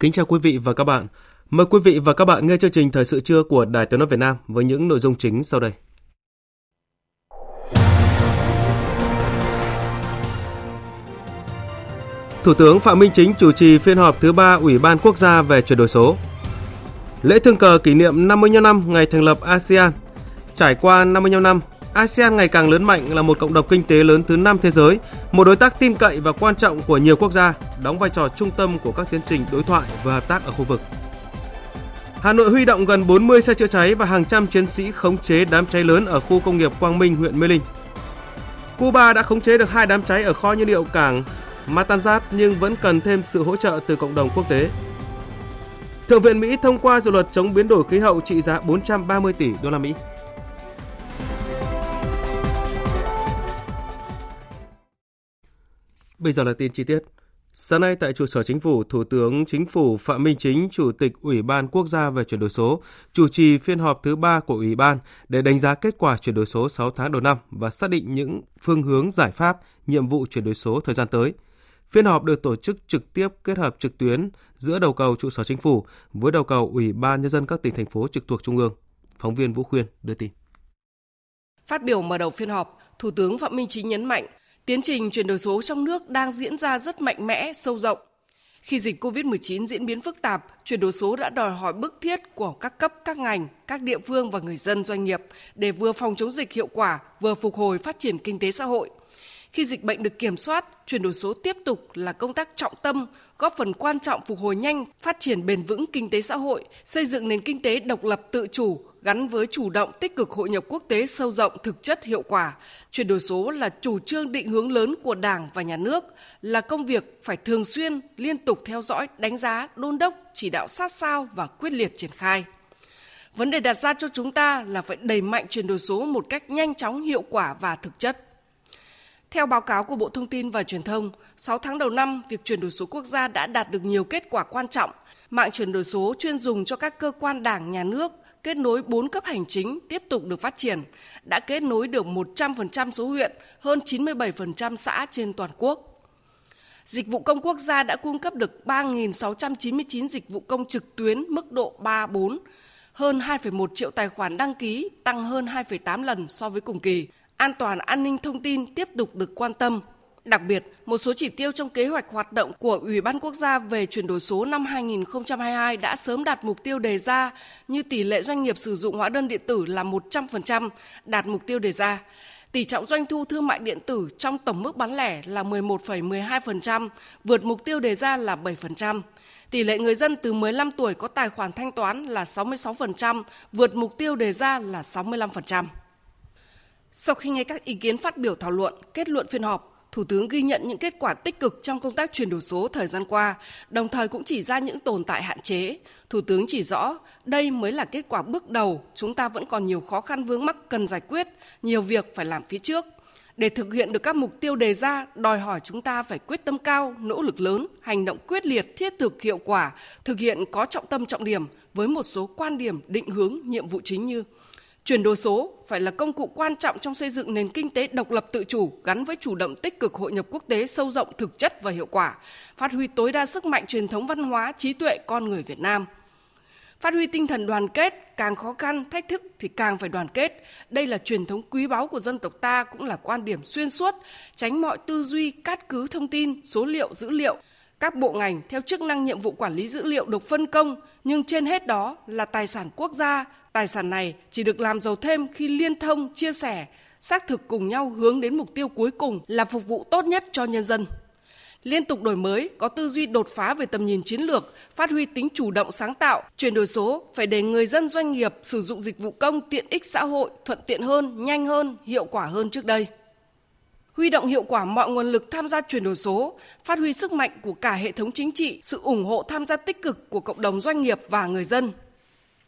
Kính chào quý vị và các bạn. Mời quý vị và các bạn nghe chương trình Thời sự trưa của Đài Tiếng nói Việt Nam với những nội dung chính sau đây. Thủ tướng Phạm Minh Chính chủ trì phiên họp thứ ba Ủy ban Quốc gia về chuyển đổi số. Lễ thương cờ kỷ niệm 55 năm ngày thành lập ASEAN. Trải qua 55 năm, ASEAN ngày càng lớn mạnh là một cộng đồng kinh tế lớn thứ 5 thế giới, một đối tác tin cậy và quan trọng của nhiều quốc gia, đóng vai trò trung tâm của các tiến trình đối thoại và hợp tác ở khu vực. Hà Nội huy động gần 40 xe chữa cháy và hàng trăm chiến sĩ khống chế đám cháy lớn ở khu công nghiệp Quang Minh, huyện Mê Linh. Cuba đã khống chế được hai đám cháy ở kho nhiên liệu cảng Matanzas nhưng vẫn cần thêm sự hỗ trợ từ cộng đồng quốc tế. Thượng viện Mỹ thông qua dự luật chống biến đổi khí hậu trị giá 430 tỷ đô la Mỹ. Bây giờ là tin chi tiết. Sáng nay tại trụ sở chính phủ, Thủ tướng Chính phủ Phạm Minh Chính, Chủ tịch Ủy ban Quốc gia về chuyển đổi số, chủ trì phiên họp thứ ba của Ủy ban để đánh giá kết quả chuyển đổi số 6 tháng đầu năm và xác định những phương hướng giải pháp, nhiệm vụ chuyển đổi số thời gian tới. Phiên họp được tổ chức trực tiếp kết hợp trực tuyến giữa đầu cầu trụ sở chính phủ với đầu cầu Ủy ban Nhân dân các tỉnh, thành phố trực thuộc Trung ương. Phóng viên Vũ Khuyên đưa tin. Phát biểu mở đầu phiên họp, Thủ tướng Phạm Minh Chính nhấn mạnh Tiến trình chuyển đổi số trong nước đang diễn ra rất mạnh mẽ, sâu rộng. Khi dịch COVID-19 diễn biến phức tạp, chuyển đổi số đã đòi hỏi bức thiết của các cấp, các ngành, các địa phương và người dân doanh nghiệp để vừa phòng chống dịch hiệu quả, vừa phục hồi phát triển kinh tế xã hội. Khi dịch bệnh được kiểm soát, chuyển đổi số tiếp tục là công tác trọng tâm, góp phần quan trọng phục hồi nhanh, phát triển bền vững kinh tế xã hội, xây dựng nền kinh tế độc lập tự chủ, gắn với chủ động tích cực hội nhập quốc tế sâu rộng thực chất hiệu quả. Chuyển đổi số là chủ trương định hướng lớn của Đảng và Nhà nước, là công việc phải thường xuyên, liên tục theo dõi, đánh giá, đôn đốc, chỉ đạo sát sao và quyết liệt triển khai. Vấn đề đặt ra cho chúng ta là phải đẩy mạnh chuyển đổi số một cách nhanh chóng, hiệu quả và thực chất. Theo báo cáo của Bộ Thông tin và Truyền thông, 6 tháng đầu năm, việc chuyển đổi số quốc gia đã đạt được nhiều kết quả quan trọng. Mạng chuyển đổi số chuyên dùng cho các cơ quan đảng, nhà nước, kết nối 4 cấp hành chính tiếp tục được phát triển, đã kết nối được 100% số huyện, hơn 97% xã trên toàn quốc. Dịch vụ công quốc gia đã cung cấp được 3.699 dịch vụ công trực tuyến mức độ 3-4, hơn 2,1 triệu tài khoản đăng ký, tăng hơn 2,8 lần so với cùng kỳ. An toàn an ninh thông tin tiếp tục được quan tâm, Đặc biệt, một số chỉ tiêu trong kế hoạch hoạt động của Ủy ban Quốc gia về chuyển đổi số năm 2022 đã sớm đạt mục tiêu đề ra như tỷ lệ doanh nghiệp sử dụng hóa đơn điện tử là 100%, đạt mục tiêu đề ra. Tỷ trọng doanh thu thương mại điện tử trong tổng mức bán lẻ là 11,12%, vượt mục tiêu đề ra là 7%. Tỷ lệ người dân từ 15 tuổi có tài khoản thanh toán là 66%, vượt mục tiêu đề ra là 65%. Sau khi nghe các ý kiến phát biểu thảo luận, kết luận phiên họp, Thủ tướng ghi nhận những kết quả tích cực trong công tác chuyển đổi số thời gian qua, đồng thời cũng chỉ ra những tồn tại hạn chế. Thủ tướng chỉ rõ, đây mới là kết quả bước đầu, chúng ta vẫn còn nhiều khó khăn vướng mắc cần giải quyết, nhiều việc phải làm phía trước. Để thực hiện được các mục tiêu đề ra, đòi hỏi chúng ta phải quyết tâm cao, nỗ lực lớn, hành động quyết liệt, thiết thực hiệu quả, thực hiện có trọng tâm trọng điểm với một số quan điểm định hướng nhiệm vụ chính như Chuyển đổi số phải là công cụ quan trọng trong xây dựng nền kinh tế độc lập tự chủ gắn với chủ động tích cực hội nhập quốc tế sâu rộng thực chất và hiệu quả, phát huy tối đa sức mạnh truyền thống văn hóa, trí tuệ con người Việt Nam. Phát huy tinh thần đoàn kết, càng khó khăn, thách thức thì càng phải đoàn kết. Đây là truyền thống quý báu của dân tộc ta cũng là quan điểm xuyên suốt, tránh mọi tư duy cắt cứ thông tin, số liệu, dữ liệu. Các bộ ngành theo chức năng nhiệm vụ quản lý dữ liệu được phân công, nhưng trên hết đó là tài sản quốc gia, Tài sản này chỉ được làm giàu thêm khi liên thông, chia sẻ, xác thực cùng nhau hướng đến mục tiêu cuối cùng là phục vụ tốt nhất cho nhân dân. Liên tục đổi mới, có tư duy đột phá về tầm nhìn chiến lược, phát huy tính chủ động sáng tạo, chuyển đổi số phải để người dân doanh nghiệp sử dụng dịch vụ công tiện ích xã hội thuận tiện hơn, nhanh hơn, hiệu quả hơn trước đây huy động hiệu quả mọi nguồn lực tham gia chuyển đổi số, phát huy sức mạnh của cả hệ thống chính trị, sự ủng hộ tham gia tích cực của cộng đồng doanh nghiệp và người dân.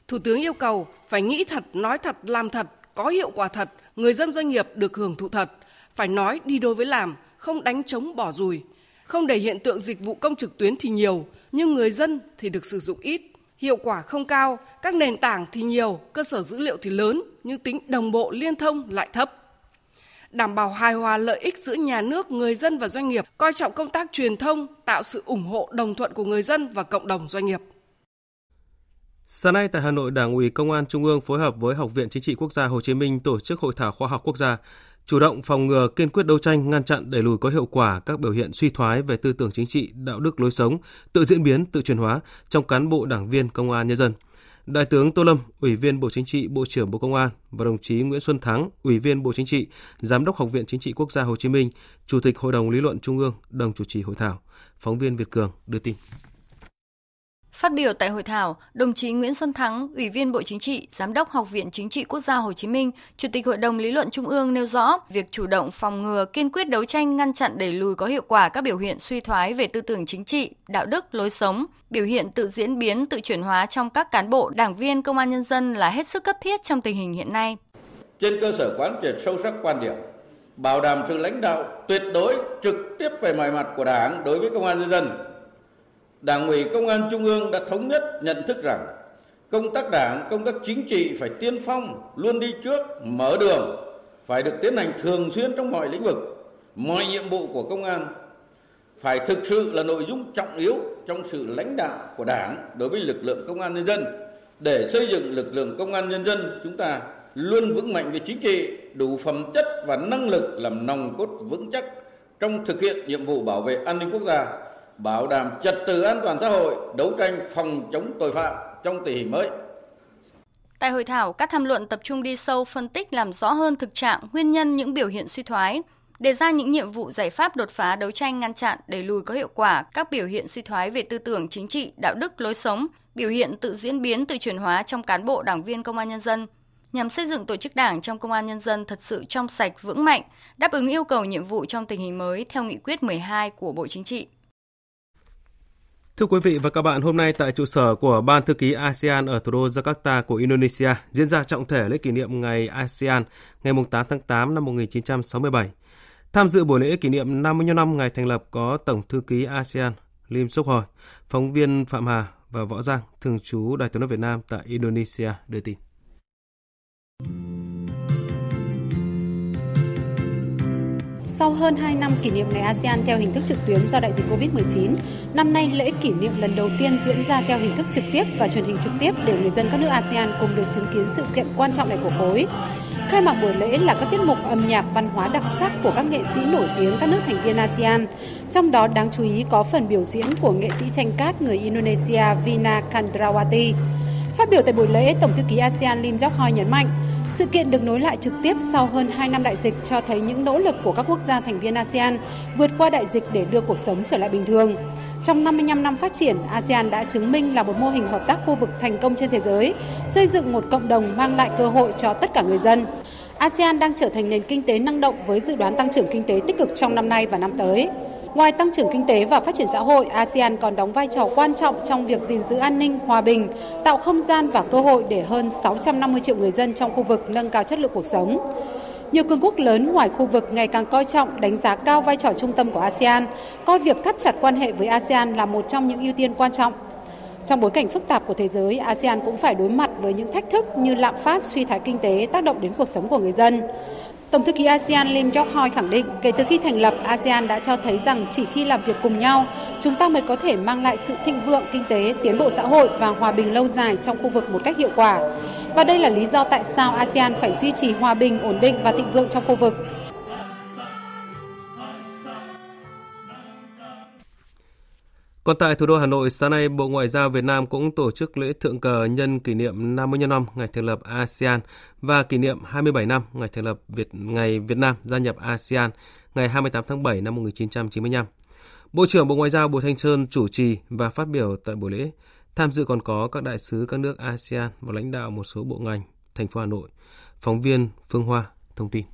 Thủ tướng yêu cầu phải nghĩ thật, nói thật, làm thật, có hiệu quả thật, người dân doanh nghiệp được hưởng thụ thật, phải nói đi đôi với làm, không đánh trống bỏ rùi, không để hiện tượng dịch vụ công trực tuyến thì nhiều, nhưng người dân thì được sử dụng ít, hiệu quả không cao, các nền tảng thì nhiều, cơ sở dữ liệu thì lớn, nhưng tính đồng bộ liên thông lại thấp. Đảm bảo hài hòa lợi ích giữa nhà nước, người dân và doanh nghiệp, coi trọng công tác truyền thông, tạo sự ủng hộ đồng thuận của người dân và cộng đồng doanh nghiệp. Sáng nay tại Hà Nội, Đảng ủy Công an Trung ương phối hợp với Học viện Chính trị Quốc gia Hồ Chí Minh tổ chức hội thảo khoa học quốc gia, chủ động phòng ngừa, kiên quyết đấu tranh, ngăn chặn đẩy lùi có hiệu quả các biểu hiện suy thoái về tư tưởng chính trị, đạo đức lối sống, tự diễn biến, tự chuyển hóa trong cán bộ đảng viên công an nhân dân – Đại tướng Tô Lâm, Ủy viên Bộ Chính trị, Bộ trưởng Bộ Công an và đồng chí Nguyễn Xuân Thắng, Ủy viên Bộ Chính trị, Giám đốc Học viện Chính trị Quốc gia Hồ Chí Minh, Chủ tịch Hội đồng Lý luận Trung ương, đồng chủ trì hội thảo. Phóng viên Việt Cường đưa tin. Phát biểu tại hội thảo, đồng chí Nguyễn Xuân Thắng, Ủy viên Bộ Chính trị, Giám đốc Học viện Chính trị Quốc gia Hồ Chí Minh, Chủ tịch Hội đồng Lý luận Trung ương nêu rõ việc chủ động phòng ngừa, kiên quyết đấu tranh ngăn chặn đẩy lùi có hiệu quả các biểu hiện suy thoái về tư tưởng chính trị, đạo đức, lối sống, biểu hiện tự diễn biến, tự chuyển hóa trong các cán bộ, đảng viên công an nhân dân là hết sức cấp thiết trong tình hình hiện nay. Trên cơ sở quán triệt sâu sắc quan điểm, bảo đảm sự lãnh đạo tuyệt đối trực tiếp về mọi mặt của Đảng đối với công an nhân dân, Đảng ủy Công an Trung ương đã thống nhất nhận thức rằng công tác đảng, công tác chính trị phải tiên phong, luôn đi trước, mở đường, phải được tiến hành thường xuyên trong mọi lĩnh vực, mọi nhiệm vụ của công an. Phải thực sự là nội dung trọng yếu trong sự lãnh đạo của Đảng đối với lực lượng công an nhân dân. Để xây dựng lực lượng công an nhân dân chúng ta luôn vững mạnh về chính trị, đủ phẩm chất và năng lực làm nòng cốt vững chắc trong thực hiện nhiệm vụ bảo vệ an ninh quốc gia bảo đảm trật tự an toàn xã hội, đấu tranh phòng chống tội phạm trong tình hình mới. Tại hội thảo, các tham luận tập trung đi sâu phân tích làm rõ hơn thực trạng, nguyên nhân những biểu hiện suy thoái, đề ra những nhiệm vụ giải pháp đột phá đấu tranh ngăn chặn đẩy lùi có hiệu quả các biểu hiện suy thoái về tư tưởng chính trị, đạo đức, lối sống, biểu hiện tự diễn biến, tự chuyển hóa trong cán bộ đảng viên công an nhân dân, nhằm xây dựng tổ chức đảng trong công an nhân dân thật sự trong sạch, vững mạnh, đáp ứng yêu cầu nhiệm vụ trong tình hình mới theo nghị quyết 12 của Bộ Chính trị. Thưa quý vị và các bạn, hôm nay tại trụ sở của Ban Thư ký ASEAN ở thủ đô Jakarta của Indonesia diễn ra trọng thể lễ kỷ niệm ngày ASEAN ngày 8 tháng 8 năm 1967. Tham dự buổi lễ kỷ niệm 50 năm ngày thành lập có Tổng Thư ký ASEAN Lim Sốc Hoi, phóng viên Phạm Hà và Võ Giang, thường trú Đài tiếng nói Việt Nam tại Indonesia đưa tin. Sau hơn 2 năm kỷ niệm ngày ASEAN theo hình thức trực tuyến do đại dịch Covid-19, năm nay lễ kỷ niệm lần đầu tiên diễn ra theo hình thức trực tiếp và truyền hình trực tiếp để người dân các nước ASEAN cùng được chứng kiến sự kiện quan trọng này của khối. Khai mạc buổi lễ là các tiết mục âm nhạc văn hóa đặc sắc của các nghệ sĩ nổi tiếng các nước thành viên ASEAN. Trong đó đáng chú ý có phần biểu diễn của nghệ sĩ tranh cát người Indonesia Vina Kandrawati. Phát biểu tại buổi lễ, Tổng thư ký ASEAN Lim Jock Hoi nhấn mạnh, sự kiện được nối lại trực tiếp sau hơn 2 năm đại dịch cho thấy những nỗ lực của các quốc gia thành viên ASEAN vượt qua đại dịch để đưa cuộc sống trở lại bình thường. Trong 55 năm phát triển, ASEAN đã chứng minh là một mô hình hợp tác khu vực thành công trên thế giới, xây dựng một cộng đồng mang lại cơ hội cho tất cả người dân. ASEAN đang trở thành nền kinh tế năng động với dự đoán tăng trưởng kinh tế tích cực trong năm nay và năm tới. Ngoài tăng trưởng kinh tế và phát triển xã hội, ASEAN còn đóng vai trò quan trọng trong việc gìn giữ an ninh, hòa bình, tạo không gian và cơ hội để hơn 650 triệu người dân trong khu vực nâng cao chất lượng cuộc sống. Nhiều cường quốc lớn ngoài khu vực ngày càng coi trọng, đánh giá cao vai trò trung tâm của ASEAN, coi việc thắt chặt quan hệ với ASEAN là một trong những ưu tiên quan trọng. Trong bối cảnh phức tạp của thế giới, ASEAN cũng phải đối mặt với những thách thức như lạm phát, suy thoái kinh tế tác động đến cuộc sống của người dân. Tổng thư ký ASEAN Lim Jock Hoi khẳng định kể từ khi thành lập, ASEAN đã cho thấy rằng chỉ khi làm việc cùng nhau, chúng ta mới có thể mang lại sự thịnh vượng kinh tế, tiến bộ xã hội và hòa bình lâu dài trong khu vực một cách hiệu quả. Và đây là lý do tại sao ASEAN phải duy trì hòa bình, ổn định và thịnh vượng trong khu vực. Còn tại thủ đô Hà Nội, sáng nay Bộ Ngoại giao Việt Nam cũng tổ chức lễ thượng cờ nhân kỷ niệm 50 năm ngày thành lập ASEAN và kỷ niệm 27 năm ngày thành lập Việt ngày Việt Nam gia nhập ASEAN ngày 28 tháng 7 năm 1995. Bộ trưởng Bộ Ngoại giao Bùi Thanh Sơn chủ trì và phát biểu tại buổi lễ. Tham dự còn có các đại sứ các nước ASEAN và lãnh đạo một số bộ ngành, thành phố Hà Nội. Phóng viên Phương Hoa thông tin.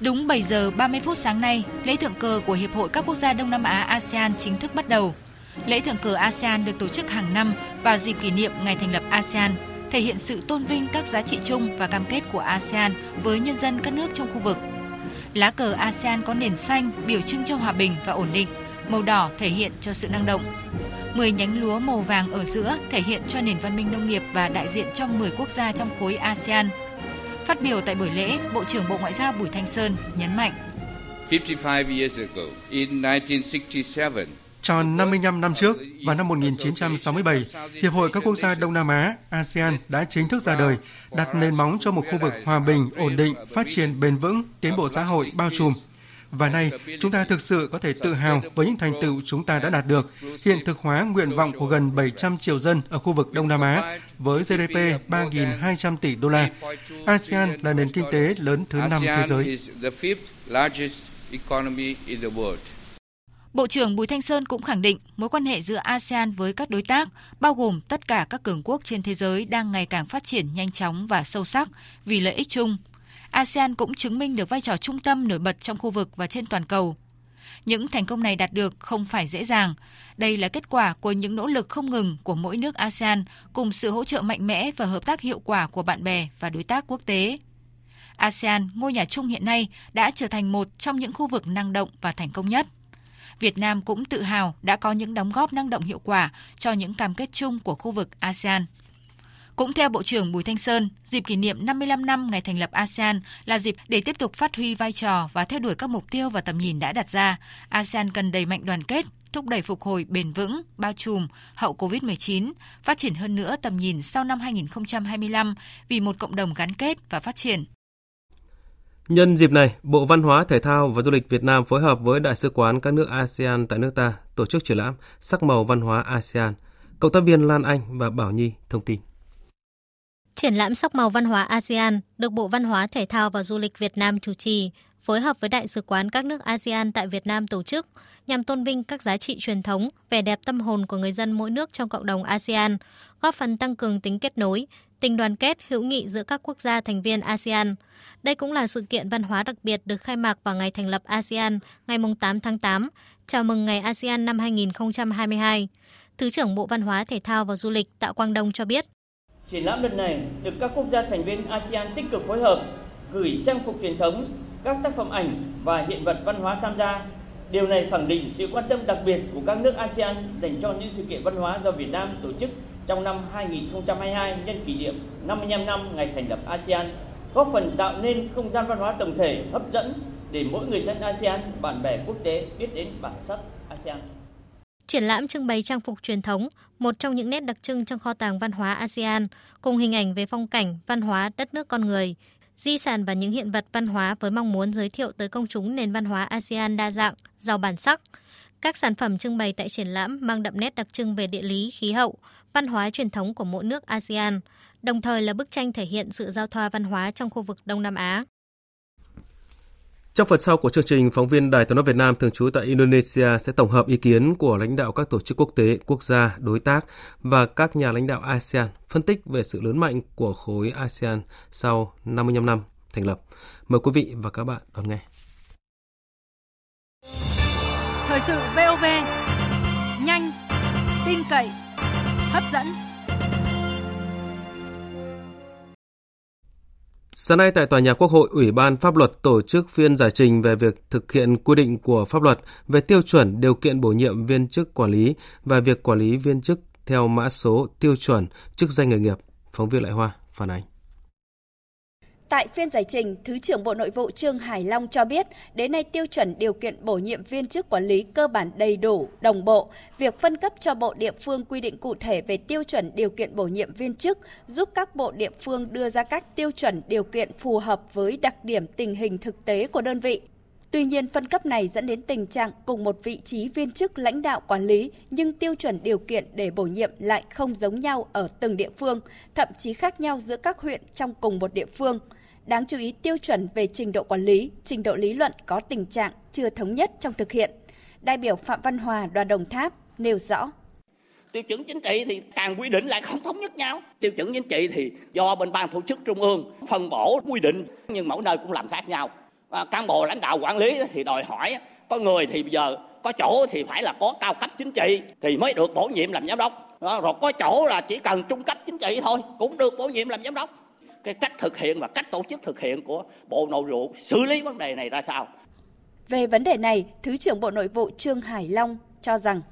Đúng 7 giờ 30 phút sáng nay, lễ thượng cờ của Hiệp hội các quốc gia Đông Nam Á ASEAN chính thức bắt đầu. Lễ thượng cờ ASEAN được tổ chức hàng năm vào dịp kỷ niệm ngày thành lập ASEAN, thể hiện sự tôn vinh các giá trị chung và cam kết của ASEAN với nhân dân các nước trong khu vực. Lá cờ ASEAN có nền xanh biểu trưng cho hòa bình và ổn định, màu đỏ thể hiện cho sự năng động. 10 nhánh lúa màu vàng ở giữa thể hiện cho nền văn minh nông nghiệp và đại diện cho 10 quốc gia trong khối ASEAN – Phát biểu tại buổi lễ, Bộ trưởng Bộ Ngoại giao Bùi Thanh Sơn nhấn mạnh. 55 years ago, in 1967, Tròn 55 năm trước, vào năm 1967, Hiệp hội các quốc gia Đông Nam Á, ASEAN đã chính thức ra đời, đặt nền móng cho một khu vực hòa bình, ổn định, phát triển bền vững, tiến bộ xã hội bao trùm, và nay, chúng ta thực sự có thể tự hào với những thành tựu chúng ta đã đạt được, hiện thực hóa nguyện vọng của gần 700 triệu dân ở khu vực Đông Nam Á với GDP 3.200 tỷ đô la. ASEAN là nền kinh tế lớn thứ năm thế giới. Bộ trưởng Bùi Thanh Sơn cũng khẳng định mối quan hệ giữa ASEAN với các đối tác, bao gồm tất cả các cường quốc trên thế giới đang ngày càng phát triển nhanh chóng và sâu sắc vì lợi ích chung, ASEAN cũng chứng minh được vai trò trung tâm nổi bật trong khu vực và trên toàn cầu. Những thành công này đạt được không phải dễ dàng. Đây là kết quả của những nỗ lực không ngừng của mỗi nước ASEAN cùng sự hỗ trợ mạnh mẽ và hợp tác hiệu quả của bạn bè và đối tác quốc tế. ASEAN, ngôi nhà chung hiện nay, đã trở thành một trong những khu vực năng động và thành công nhất. Việt Nam cũng tự hào đã có những đóng góp năng động hiệu quả cho những cam kết chung của khu vực ASEAN. Cũng theo Bộ trưởng Bùi Thanh Sơn, dịp kỷ niệm 55 năm ngày thành lập ASEAN là dịp để tiếp tục phát huy vai trò và theo đuổi các mục tiêu và tầm nhìn đã đặt ra. ASEAN cần đẩy mạnh đoàn kết, thúc đẩy phục hồi bền vững, bao trùm hậu COVID-19, phát triển hơn nữa tầm nhìn sau năm 2025 vì một cộng đồng gắn kết và phát triển. Nhân dịp này, Bộ Văn hóa, Thể thao và Du lịch Việt Nam phối hợp với Đại sứ quán các nước ASEAN tại nước ta tổ chức triển lãm Sắc màu văn hóa ASEAN. Cộng tác viên Lan Anh và Bảo Nhi thông tin. Triển lãm sắc màu văn hóa ASEAN được Bộ Văn hóa, Thể thao và Du lịch Việt Nam chủ trì, phối hợp với Đại sứ quán các nước ASEAN tại Việt Nam tổ chức nhằm tôn vinh các giá trị truyền thống, vẻ đẹp tâm hồn của người dân mỗi nước trong cộng đồng ASEAN, góp phần tăng cường tính kết nối, tình đoàn kết hữu nghị giữa các quốc gia thành viên ASEAN. Đây cũng là sự kiện văn hóa đặc biệt được khai mạc vào ngày thành lập ASEAN ngày 8 tháng 8, chào mừng ngày ASEAN năm 2022. Thứ trưởng Bộ Văn hóa, Thể thao và Du lịch Tạ Quang Đông cho biết. Triển lãm lần này được các quốc gia thành viên ASEAN tích cực phối hợp, gửi trang phục truyền thống, các tác phẩm ảnh và hiện vật văn hóa tham gia. Điều này khẳng định sự quan tâm đặc biệt của các nước ASEAN dành cho những sự kiện văn hóa do Việt Nam tổ chức trong năm 2022 nhân kỷ niệm 55 năm ngày thành lập ASEAN, góp phần tạo nên không gian văn hóa tổng thể hấp dẫn để mỗi người dân ASEAN, bạn bè quốc tế biết đến bản sắc ASEAN. Triển lãm trưng bày trang phục truyền thống, một trong những nét đặc trưng trong kho tàng văn hóa ASEAN, cùng hình ảnh về phong cảnh, văn hóa, đất nước con người, di sản và những hiện vật văn hóa với mong muốn giới thiệu tới công chúng nền văn hóa ASEAN đa dạng, giàu bản sắc. Các sản phẩm trưng bày tại triển lãm mang đậm nét đặc trưng về địa lý, khí hậu, văn hóa truyền thống của mỗi nước ASEAN, đồng thời là bức tranh thể hiện sự giao thoa văn hóa trong khu vực Đông Nam Á. Trong phần sau của chương trình, phóng viên Đài tiếng nói Việt Nam thường trú tại Indonesia sẽ tổng hợp ý kiến của lãnh đạo các tổ chức quốc tế, quốc gia, đối tác và các nhà lãnh đạo ASEAN phân tích về sự lớn mạnh của khối ASEAN sau 55 năm thành lập. Mời quý vị và các bạn đón nghe. Thời sự VOV, nhanh, tin cậy, hấp dẫn. Sáng nay tại Tòa nhà Quốc hội, Ủy ban Pháp luật tổ chức phiên giải trình về việc thực hiện quy định của pháp luật về tiêu chuẩn điều kiện bổ nhiệm viên chức quản lý và việc quản lý viên chức theo mã số tiêu chuẩn chức danh nghề nghiệp. Phóng viên Lại Hoa phản ánh. Tại phiên giải trình, Thứ trưởng Bộ Nội vụ Trương Hải Long cho biết, đến nay tiêu chuẩn điều kiện bổ nhiệm viên chức quản lý cơ bản đầy đủ, đồng bộ. Việc phân cấp cho bộ địa phương quy định cụ thể về tiêu chuẩn điều kiện bổ nhiệm viên chức, giúp các bộ địa phương đưa ra các tiêu chuẩn điều kiện phù hợp với đặc điểm tình hình thực tế của đơn vị. Tuy nhiên, phân cấp này dẫn đến tình trạng cùng một vị trí viên chức lãnh đạo quản lý nhưng tiêu chuẩn điều kiện để bổ nhiệm lại không giống nhau ở từng địa phương, thậm chí khác nhau giữa các huyện trong cùng một địa phương. Đáng chú ý, tiêu chuẩn về trình độ quản lý, trình độ lý luận có tình trạng chưa thống nhất trong thực hiện. Đại biểu Phạm Văn Hòa, đoàn Đồng Tháp nêu rõ. Tiêu chuẩn chính trị thì càng quy định lại không thống nhất nhau. Tiêu chuẩn chính trị thì do bên ban tổ chức trung ương phân bổ quy định nhưng mỗi nơi cũng làm khác nhau. À, cán bộ lãnh đạo quản lý thì đòi hỏi có người thì bây giờ có chỗ thì phải là có cao cấp chính trị thì mới được bổ nhiệm làm giám đốc. rồi có chỗ là chỉ cần trung cấp chính trị thôi cũng được bổ nhiệm làm giám đốc cái cách thực hiện và cách tổ chức thực hiện của Bộ Nội vụ xử lý vấn đề này ra sao. Về vấn đề này, Thứ trưởng Bộ Nội vụ Trương Hải Long cho rằng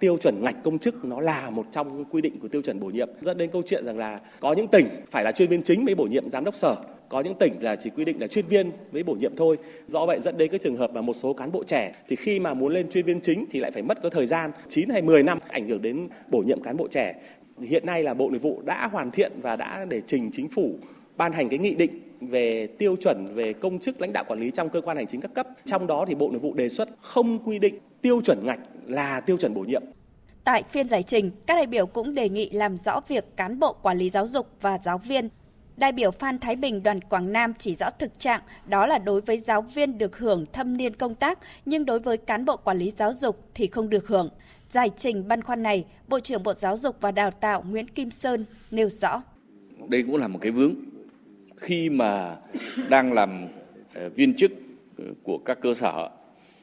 tiêu chuẩn ngạch công chức nó là một trong quy định của tiêu chuẩn bổ nhiệm dẫn đến câu chuyện rằng là có những tỉnh phải là chuyên viên chính mới bổ nhiệm giám đốc sở có những tỉnh là chỉ quy định là chuyên viên mới bổ nhiệm thôi do vậy dẫn đến cái trường hợp là một số cán bộ trẻ thì khi mà muốn lên chuyên viên chính thì lại phải mất có thời gian 9 hay 10 năm ảnh hưởng đến bổ nhiệm cán bộ trẻ hiện nay là Bộ Nội vụ đã hoàn thiện và đã để trình chính phủ ban hành cái nghị định về tiêu chuẩn về công chức lãnh đạo quản lý trong cơ quan hành chính các cấp. Trong đó thì Bộ Nội vụ đề xuất không quy định tiêu chuẩn ngạch là tiêu chuẩn bổ nhiệm. Tại phiên giải trình, các đại biểu cũng đề nghị làm rõ việc cán bộ quản lý giáo dục và giáo viên. Đại biểu Phan Thái Bình đoàn Quảng Nam chỉ rõ thực trạng đó là đối với giáo viên được hưởng thâm niên công tác, nhưng đối với cán bộ quản lý giáo dục thì không được hưởng. Giải trình băn khoăn này, Bộ trưởng Bộ Giáo dục và Đào tạo Nguyễn Kim Sơn nêu rõ. Đây cũng là một cái vướng. Khi mà đang làm ờ, viên chức ờ, của các cơ sở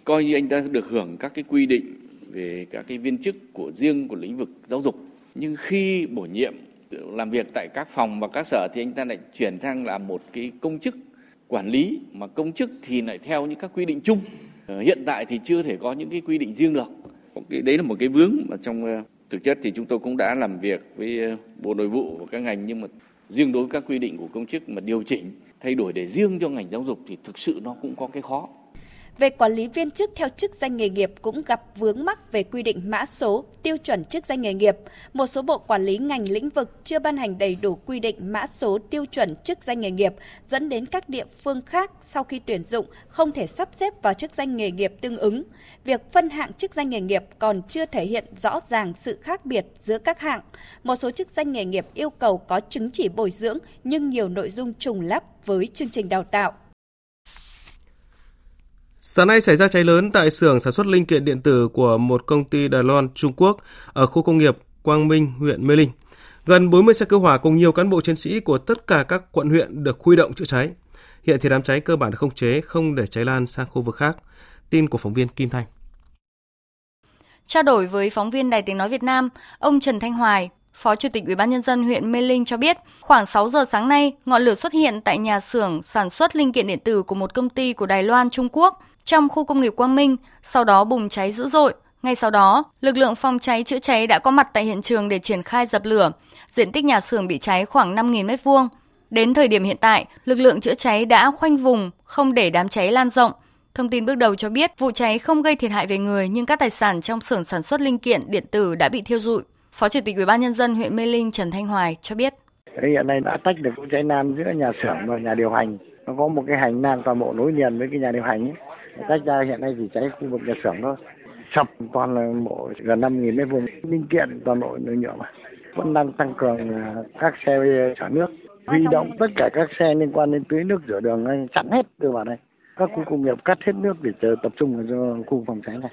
coi như anh ta được hưởng các cái quy định về các cái viên chức của riêng của lĩnh vực giáo dục. Nhưng khi bổ nhiệm làm việc tại các phòng và các sở thì anh ta lại chuyển sang là một cái công chức quản lý mà công chức thì lại theo những các quy định chung. Ờ, hiện tại thì chưa thể có những cái quy định riêng được cái, đấy là một cái vướng mà trong ờ, thực chất thì chúng tôi cũng đã làm việc với ờ, bộ nội vụ và các ngành, nhưng mà riêng đối với các quy định của công chức mà điều chỉnh, thay đổi để riêng cho ngành giáo dục thì thực sự nó cũng có cái khó về quản lý viên chức theo chức danh nghề nghiệp cũng gặp vướng mắc về quy định mã số, tiêu chuẩn chức danh nghề nghiệp. Một số bộ quản lý ngành lĩnh vực chưa ban hành đầy đủ quy định mã số tiêu chuẩn chức danh nghề nghiệp, dẫn đến các địa phương khác sau khi tuyển dụng không thể sắp xếp vào chức danh nghề nghiệp tương ứng. Việc phân hạng chức danh nghề nghiệp còn chưa thể hiện rõ ràng sự khác biệt giữa các hạng. Một số chức danh nghề nghiệp yêu cầu có chứng chỉ bồi dưỡng nhưng nhiều nội dung trùng lắp với chương trình đào tạo. Sáng nay xảy ra cháy lớn tại xưởng sản xuất linh kiện điện tử của một công ty Đài Loan, Trung Quốc ở khu công nghiệp Quang Minh, huyện Mê Linh. Gần 40 xe cứu hỏa cùng nhiều cán bộ chiến sĩ của tất cả các quận huyện được huy động chữa cháy. Hiện thì đám cháy cơ bản được không chế, không để cháy lan sang khu vực khác. Tin của phóng viên Kim Thanh. Trao đổi với phóng viên Đài Tiếng Nói Việt Nam, ông Trần Thanh Hoài, Phó Chủ tịch Ủy ban nhân dân huyện Mê Linh cho biết, khoảng 6 giờ sáng nay, ngọn lửa xuất hiện tại nhà xưởng sản xuất linh kiện điện tử của một công ty của Đài Loan, Trung Quốc trong khu công nghiệp Quang Minh, sau đó bùng cháy dữ dội. Ngay sau đó, lực lượng phòng cháy chữa cháy đã có mặt tại hiện trường để triển khai dập lửa. Diện tích nhà xưởng bị cháy khoảng 5.000 m2. Đến thời điểm hiện tại, lực lượng chữa cháy đã khoanh vùng, không để đám cháy lan rộng. Thông tin bước đầu cho biết vụ cháy không gây thiệt hại về người nhưng các tài sản trong xưởng sản xuất linh kiện điện tử đã bị thiêu rụi. Phó Chủ tịch Ủy ban nhân dân huyện Mê Linh Trần Thanh Hoài cho biết. Hiện nay đã tách được vụ cháy nan giữa nhà xưởng và nhà điều hành. Nó có một cái hành lang toàn bộ nối liền với cái nhà điều hành ấy cách ra hiện nay chỉ cháy khu vực nhà xưởng thôi. Sập toàn là bộ gần năm nghìn mét vuông. Linh kiện toàn bộ nội nhựa mà. Vẫn đang tăng cường à, các xe xả nước. Huy động tất cả các xe liên quan đến tưới nước rửa đường chặn hết từ vào đây các khu công nghiệp cắt hết nước để chờ tập trung cho khu phòng cháy này.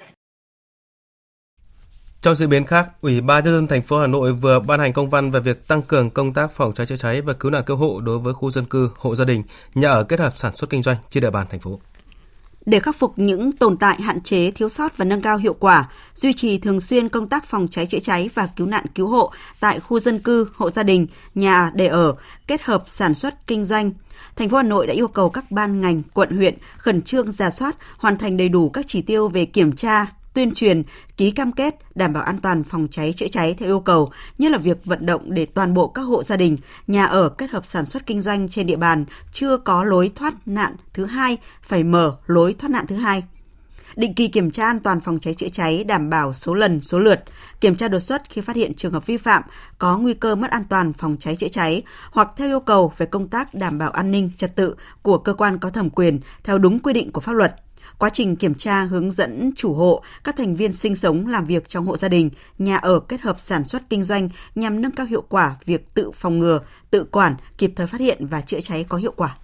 Trong diễn biến khác, Ủy ban nhân dân thành phố Hà Nội vừa ban hành công văn về việc tăng cường công tác phòng cháy chữa cháy và cứu nạn cứu hộ đối với khu dân cư, hộ gia đình, nhà ở kết hợp sản xuất kinh doanh trên địa bàn thành phố. Để khắc phục những tồn tại hạn chế, thiếu sót và nâng cao hiệu quả, duy trì thường xuyên công tác phòng cháy chữa cháy và cứu nạn cứu hộ tại khu dân cư, hộ gia đình, nhà để ở, kết hợp sản xuất kinh doanh, thành phố Hà Nội đã yêu cầu các ban ngành, quận huyện khẩn trương ra soát, hoàn thành đầy đủ các chỉ tiêu về kiểm tra, tuyên truyền, ký cam kết đảm bảo an toàn phòng cháy chữa cháy theo yêu cầu, như là việc vận động để toàn bộ các hộ gia đình, nhà ở kết hợp sản xuất kinh doanh trên địa bàn chưa có lối thoát nạn thứ hai phải mở lối thoát nạn thứ hai định kỳ kiểm tra an toàn phòng cháy chữa cháy đảm bảo số lần, số lượt, kiểm tra đột xuất khi phát hiện trường hợp vi phạm có nguy cơ mất an toàn phòng cháy chữa cháy hoặc theo yêu cầu về công tác đảm bảo an ninh trật tự của cơ quan có thẩm quyền theo đúng quy định của pháp luật. Quá trình kiểm tra hướng dẫn chủ hộ, các thành viên sinh sống làm việc trong hộ gia đình, nhà ở kết hợp sản xuất kinh doanh nhằm nâng cao hiệu quả việc tự phòng ngừa, tự quản, kịp thời phát hiện và chữa cháy có hiệu quả.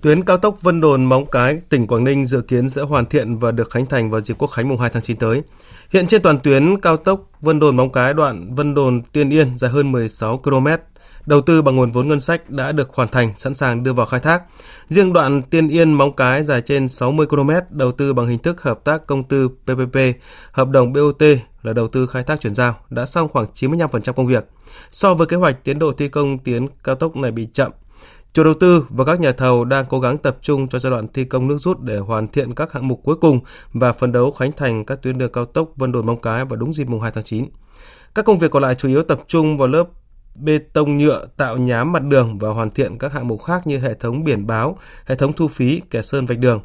Tuyến cao tốc Vân Đồn Móng Cái, tỉnh Quảng Ninh dự kiến sẽ hoàn thiện và được khánh thành vào dịp Quốc khánh mùng 2 tháng 9 tới. Hiện trên toàn tuyến cao tốc Vân Đồn Móng Cái đoạn Vân Đồn Tiên Yên dài hơn 16 km, đầu tư bằng nguồn vốn ngân sách đã được hoàn thành, sẵn sàng đưa vào khai thác. Riêng đoạn Tiên Yên Móng Cái dài trên 60 km, đầu tư bằng hình thức hợp tác công tư PPP, hợp đồng BOT là đầu tư khai thác chuyển giao đã xong khoảng 95% công việc. So với kế hoạch tiến độ thi công tuyến cao tốc này bị chậm Chủ đầu tư và các nhà thầu đang cố gắng tập trung cho giai đoạn thi công nước rút để hoàn thiện các hạng mục cuối cùng và phấn đấu khánh thành các tuyến đường cao tốc Vân Đồn Móng Cái vào đúng dịp mùng 2 tháng 9. Các công việc còn lại chủ yếu tập trung vào lớp bê tông nhựa tạo nhám mặt đường và hoàn thiện các hạng mục khác như hệ thống biển báo, hệ thống thu phí, kẻ sơn vạch đường.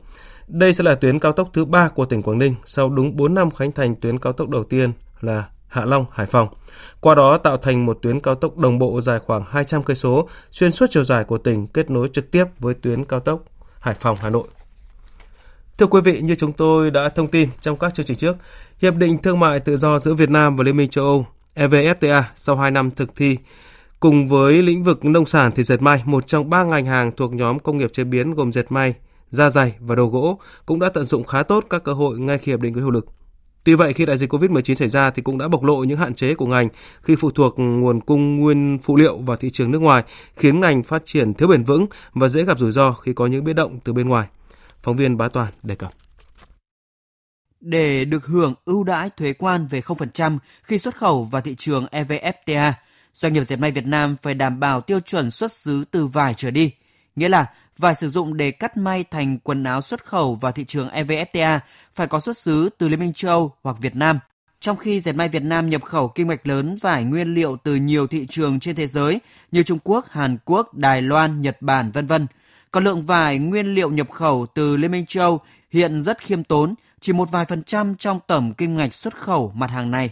Đây sẽ là tuyến cao tốc thứ ba của tỉnh Quảng Ninh sau đúng 4 năm khánh thành tuyến cao tốc đầu tiên là Hạ Long, Hải Phòng. Qua đó tạo thành một tuyến cao tốc đồng bộ dài khoảng 200 cây số xuyên suốt chiều dài của tỉnh kết nối trực tiếp với tuyến cao tốc Hải Phòng Hà Nội. Thưa quý vị, như chúng tôi đã thông tin trong các chương trình trước, Hiệp định Thương mại Tự do giữa Việt Nam và Liên minh châu Âu EVFTA sau 2 năm thực thi cùng với lĩnh vực nông sản thì dệt may, một trong ba ngành hàng thuộc nhóm công nghiệp chế biến gồm dệt may, da dày và đồ gỗ cũng đã tận dụng khá tốt các cơ hội ngay khi hiệp định có hiệu lực. Tuy vậy, khi đại dịch COVID-19 xảy ra thì cũng đã bộc lộ những hạn chế của ngành khi phụ thuộc nguồn cung nguyên phụ liệu vào thị trường nước ngoài, khiến ngành phát triển thiếu bền vững và dễ gặp rủi ro khi có những biến động từ bên ngoài. Phóng viên Bá Toàn đề cập. Để được hưởng ưu đãi thuế quan về 0% khi xuất khẩu vào thị trường EVFTA, doanh nghiệp dệt may Việt Nam phải đảm bảo tiêu chuẩn xuất xứ từ vải trở đi, nghĩa là vải sử dụng để cắt may thành quần áo xuất khẩu vào thị trường EVFTA phải có xuất xứ từ Liên minh châu Âu hoặc Việt Nam. Trong khi dệt may Việt Nam nhập khẩu kim ngạch lớn vải nguyên liệu từ nhiều thị trường trên thế giới như Trung Quốc, Hàn Quốc, Đài Loan, Nhật Bản, vân vân. Còn lượng vải nguyên liệu nhập khẩu từ Liên minh châu hiện rất khiêm tốn, chỉ một vài phần trăm trong tổng kim ngạch xuất khẩu mặt hàng này.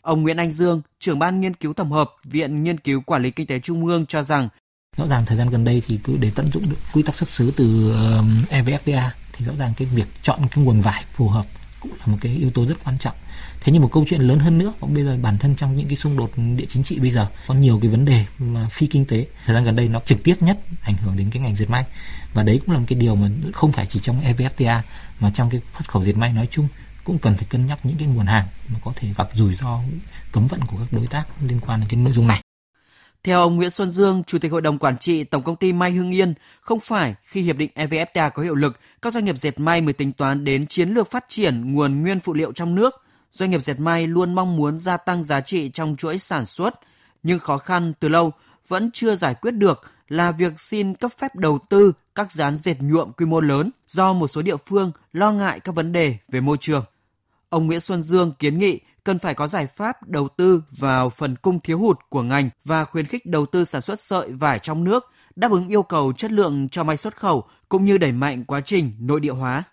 Ông Nguyễn Anh Dương, trưởng ban nghiên cứu tổng hợp, Viện Nghiên cứu Quản lý Kinh tế Trung ương cho rằng rõ ràng thời gian gần đây thì cứ để tận dụng được quy tắc xuất xứ từ um, evfta thì rõ ràng cái việc chọn cái nguồn vải phù hợp cũng là một cái yếu tố rất quan trọng thế nhưng một câu chuyện lớn hơn nữa bây giờ bản thân trong những cái xung đột địa chính trị bây giờ có nhiều cái vấn đề mà phi kinh tế thời gian gần đây nó trực tiếp nhất ảnh hưởng đến cái ngành dệt may và đấy cũng là một cái điều mà không phải chỉ trong evfta mà trong cái xuất khẩu dệt may nói chung cũng cần phải cân nhắc những cái nguồn hàng mà có thể gặp rủi ro cấm vận của các đối tác liên quan đến cái nội dung này theo ông Nguyễn Xuân Dương, Chủ tịch Hội đồng Quản trị Tổng công ty May Hưng Yên, không phải khi Hiệp định EVFTA có hiệu lực, các doanh nghiệp dệt may mới tính toán đến chiến lược phát triển nguồn nguyên phụ liệu trong nước. Doanh nghiệp dệt may luôn mong muốn gia tăng giá trị trong chuỗi sản xuất, nhưng khó khăn từ lâu vẫn chưa giải quyết được là việc xin cấp phép đầu tư các dán dệt nhuộm quy mô lớn do một số địa phương lo ngại các vấn đề về môi trường. Ông Nguyễn Xuân Dương kiến nghị cần phải có giải pháp đầu tư vào phần cung thiếu hụt của ngành và khuyến khích đầu tư sản xuất sợi vải trong nước, đáp ứng yêu cầu chất lượng cho may xuất khẩu cũng như đẩy mạnh quá trình nội địa hóa.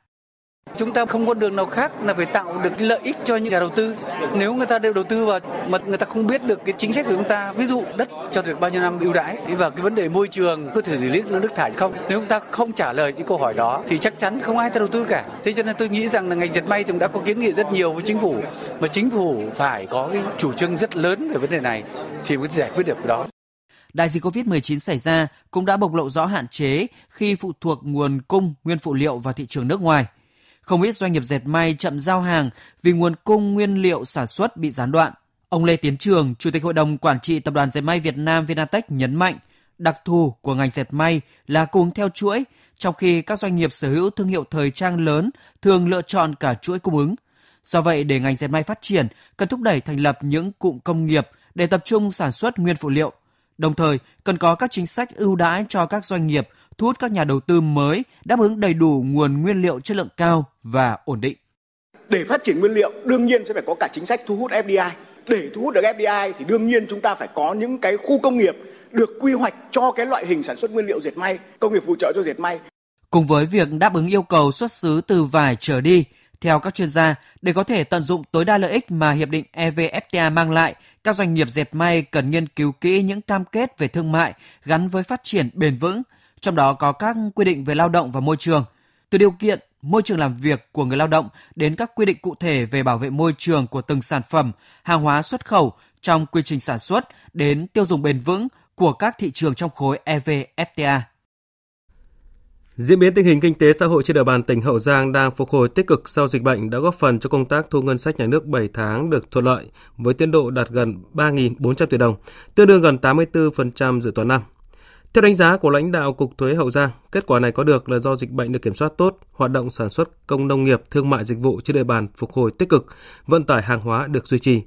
Chúng ta không có đường nào khác là phải tạo được lợi ích cho những nhà đầu tư. Nếu người ta đều đầu tư vào mà người ta không biết được cái chính sách của chúng ta, ví dụ đất cho được bao nhiêu năm ưu đãi và cái vấn đề môi trường có thể xử lý nước thải không. Nếu chúng ta không trả lời những câu hỏi đó thì chắc chắn không ai ta đầu tư cả. Thế cho nên tôi nghĩ rằng là ngành dệt may cũng đã có kiến nghị rất nhiều với chính phủ mà chính phủ phải có cái chủ trương rất lớn về vấn đề này thì mới giải quyết được cái đó. Đại dịch COVID-19 xảy ra cũng đã bộc lộ rõ hạn chế khi phụ thuộc nguồn cung nguyên phụ liệu vào thị trường nước ngoài – không ít doanh nghiệp dệt may chậm giao hàng vì nguồn cung nguyên liệu sản xuất bị gián đoạn. Ông Lê Tiến Trường, Chủ tịch Hội đồng Quản trị Tập đoàn Dệt may Việt Nam Vinatech nhấn mạnh, đặc thù của ngành dệt may là cùng theo chuỗi, trong khi các doanh nghiệp sở hữu thương hiệu thời trang lớn thường lựa chọn cả chuỗi cung ứng. Do vậy, để ngành dệt may phát triển, cần thúc đẩy thành lập những cụm công nghiệp để tập trung sản xuất nguyên phụ liệu. Đồng thời, cần có các chính sách ưu đãi cho các doanh nghiệp thu hút các nhà đầu tư mới đáp ứng đầy đủ nguồn nguyên liệu chất lượng cao và ổn định. Để phát triển nguyên liệu đương nhiên sẽ phải có cả chính sách thu hút FDI. Để thu hút được FDI thì đương nhiên chúng ta phải có những cái khu công nghiệp được quy hoạch cho cái loại hình sản xuất nguyên liệu dệt may, công nghiệp phụ trợ cho dệt may. Cùng với việc đáp ứng yêu cầu xuất xứ từ vải trở đi, theo các chuyên gia, để có thể tận dụng tối đa lợi ích mà hiệp định EVFTA mang lại, các doanh nghiệp dệt may cần nghiên cứu kỹ những cam kết về thương mại gắn với phát triển bền vững, trong đó có các quy định về lao động và môi trường. Từ điều kiện môi trường làm việc của người lao động đến các quy định cụ thể về bảo vệ môi trường của từng sản phẩm, hàng hóa xuất khẩu trong quy trình sản xuất đến tiêu dùng bền vững của các thị trường trong khối EVFTA. Diễn biến tình hình kinh tế xã hội trên địa bàn tỉnh Hậu Giang đang phục hồi tích cực sau dịch bệnh đã góp phần cho công tác thu ngân sách nhà nước 7 tháng được thuận lợi với tiến độ đạt gần 3.400 tỷ đồng, tương đương gần 84% dự toán năm. Theo đánh giá của lãnh đạo Cục Thuế Hậu Giang, kết quả này có được là do dịch bệnh được kiểm soát tốt, hoạt động sản xuất công nông nghiệp, thương mại dịch vụ trên địa bàn phục hồi tích cực, vận tải hàng hóa được duy trì.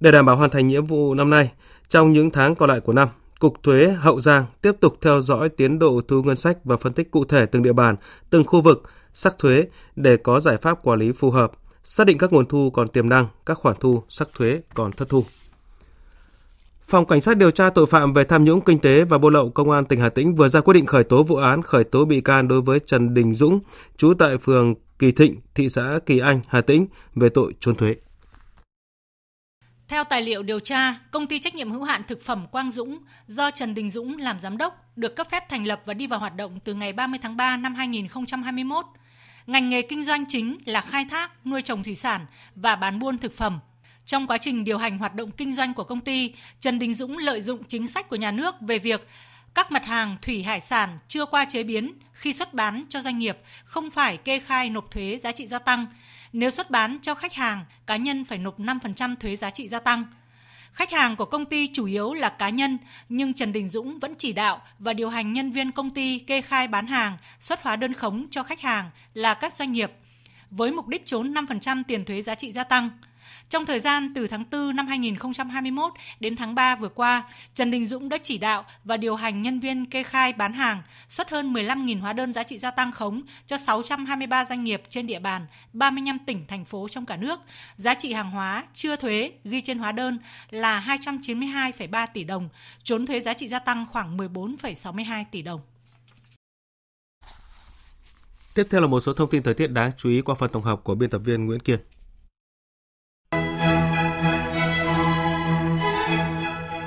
Để đảm bảo hoàn thành nhiệm vụ năm nay, trong những tháng còn lại của năm, Cục Thuế Hậu Giang tiếp tục theo dõi tiến độ thu ngân sách và phân tích cụ thể từng địa bàn, từng khu vực, sắc thuế để có giải pháp quản lý phù hợp, xác định các nguồn thu còn tiềm năng, các khoản thu sắc thuế còn thất thu. Phòng Cảnh sát điều tra tội phạm về tham nhũng kinh tế và buôn lậu Công an tỉnh Hà Tĩnh vừa ra quyết định khởi tố vụ án khởi tố bị can đối với Trần Đình Dũng, trú tại phường Kỳ Thịnh, thị xã Kỳ Anh, Hà Tĩnh về tội trốn thuế. Theo tài liệu điều tra, công ty trách nhiệm hữu hạn thực phẩm Quang Dũng do Trần Đình Dũng làm giám đốc được cấp phép thành lập và đi vào hoạt động từ ngày 30 tháng 3 năm 2021. Ngành nghề kinh doanh chính là khai thác, nuôi trồng thủy sản và bán buôn thực phẩm. Trong quá trình điều hành hoạt động kinh doanh của công ty, Trần Đình Dũng lợi dụng chính sách của nhà nước về việc các mặt hàng thủy hải sản chưa qua chế biến khi xuất bán cho doanh nghiệp không phải kê khai nộp thuế giá trị gia tăng. Nếu xuất bán cho khách hàng, cá nhân phải nộp 5% thuế giá trị gia tăng. Khách hàng của công ty chủ yếu là cá nhân, nhưng Trần Đình Dũng vẫn chỉ đạo và điều hành nhân viên công ty kê khai bán hàng, xuất hóa đơn khống cho khách hàng là các doanh nghiệp, với mục đích trốn 5% tiền thuế giá trị gia tăng. Trong thời gian từ tháng 4 năm 2021 đến tháng 3 vừa qua, Trần Đình Dũng đã chỉ đạo và điều hành nhân viên kê khai bán hàng, xuất hơn 15.000 hóa đơn giá trị gia tăng khống cho 623 doanh nghiệp trên địa bàn 35 tỉnh, thành phố trong cả nước. Giá trị hàng hóa chưa thuế ghi trên hóa đơn là 292,3 tỷ đồng, trốn thuế giá trị gia tăng khoảng 14,62 tỷ đồng. Tiếp theo là một số thông tin thời tiết đáng chú ý qua phần tổng hợp của biên tập viên Nguyễn Kiên.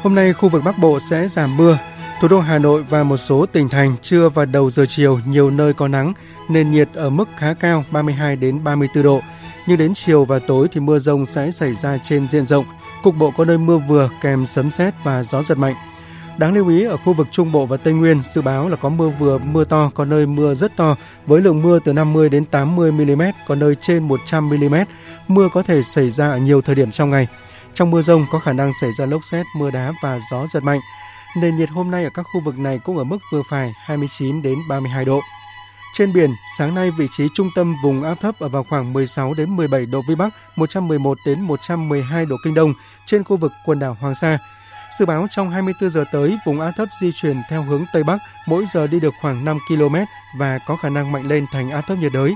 Hôm nay khu vực Bắc Bộ sẽ giảm mưa. Thủ đô Hà Nội và một số tỉnh thành trưa và đầu giờ chiều nhiều nơi có nắng, nền nhiệt ở mức khá cao 32 đến 34 độ. Nhưng đến chiều và tối thì mưa rông sẽ xảy ra trên diện rộng. Cục bộ có nơi mưa vừa kèm sấm sét và gió giật mạnh. Đáng lưu ý ở khu vực Trung Bộ và Tây Nguyên dự báo là có mưa vừa, mưa to, có nơi mưa rất to với lượng mưa từ 50 đến 80 mm, có nơi trên 100 mm. Mưa có thể xảy ra ở nhiều thời điểm trong ngày. Trong mưa rông có khả năng xảy ra lốc xét, mưa đá và gió giật mạnh. Nền nhiệt hôm nay ở các khu vực này cũng ở mức vừa phải 29 đến 32 độ. Trên biển, sáng nay vị trí trung tâm vùng áp thấp ở vào khoảng 16 đến 17 độ vĩ Bắc, 111 đến 112 độ kinh đông trên khu vực quần đảo Hoàng Sa. Dự báo trong 24 giờ tới, vùng áp thấp di chuyển theo hướng Tây Bắc, mỗi giờ đi được khoảng 5 km và có khả năng mạnh lên thành áp thấp nhiệt đới.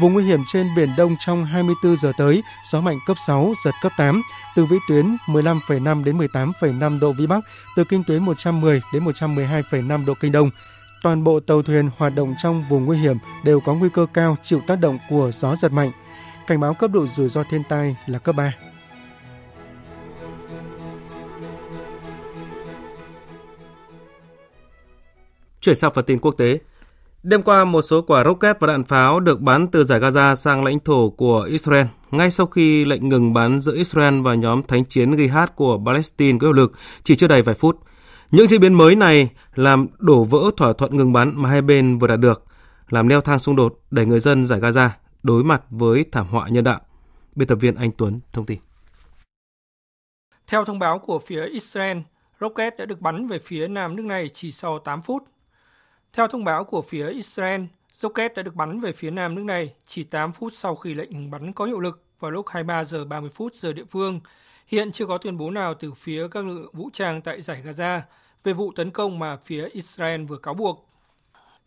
Vùng nguy hiểm trên Biển Đông trong 24 giờ tới, gió mạnh cấp 6, giật cấp 8, từ vĩ tuyến 15,5 đến 18,5 độ vĩ Bắc, từ kinh tuyến 110 đến 112,5 độ kinh Đông. Toàn bộ tàu thuyền hoạt động trong vùng nguy hiểm đều có nguy cơ cao chịu tác động của gió giật mạnh. Cảnh báo cấp độ rủi ro thiên tai là cấp 3. Chuyển sang phần tin quốc tế, Đêm qua, một số quả rocket và đạn pháo được bắn từ giải Gaza sang lãnh thổ của Israel, ngay sau khi lệnh ngừng bắn giữa Israel và nhóm thánh chiến Jihad của Palestine có hiệu lực chỉ chưa đầy vài phút. Những diễn biến mới này làm đổ vỡ thỏa thuận ngừng bắn mà hai bên vừa đạt được, làm leo thang xung đột để người dân giải Gaza đối mặt với thảm họa nhân đạo. Biên tập viên Anh Tuấn thông tin. Theo thông báo của phía Israel, rocket đã được bắn về phía nam nước này chỉ sau 8 phút theo thông báo của phía Israel, rocket đã được bắn về phía nam nước này chỉ 8 phút sau khi lệnh ngừng bắn có hiệu lực vào lúc 23 giờ 30 phút giờ địa phương. Hiện chưa có tuyên bố nào từ phía các lực lượng vũ trang tại giải Gaza về vụ tấn công mà phía Israel vừa cáo buộc.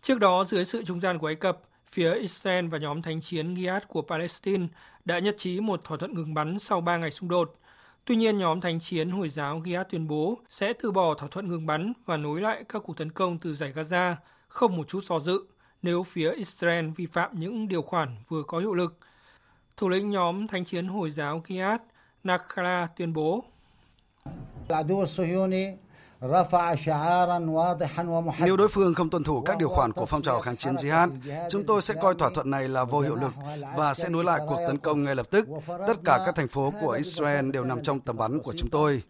Trước đó, dưới sự trung gian của Ai Cập, phía Israel và nhóm thánh chiến Giyad của Palestine đã nhất trí một thỏa thuận ngừng bắn sau 3 ngày xung đột. Tuy nhiên, nhóm thánh chiến Hồi giáo Giyad tuyên bố sẽ từ bỏ thỏa thuận ngừng bắn và nối lại các cuộc tấn công từ giải Gaza không một chút do dự nếu phía Israel vi phạm những điều khoản vừa có hiệu lực. Thủ lĩnh nhóm thánh chiến Hồi giáo Gilead Nakala tuyên bố nếu đối phương không tuân thủ các điều khoản của phong trào kháng chiến jihad, chúng tôi sẽ coi thỏa thuận này là vô hiệu lực và sẽ nối lại cuộc tấn công ngay lập tức. Tất cả các thành phố của Israel đều nằm trong tầm bắn của chúng tôi.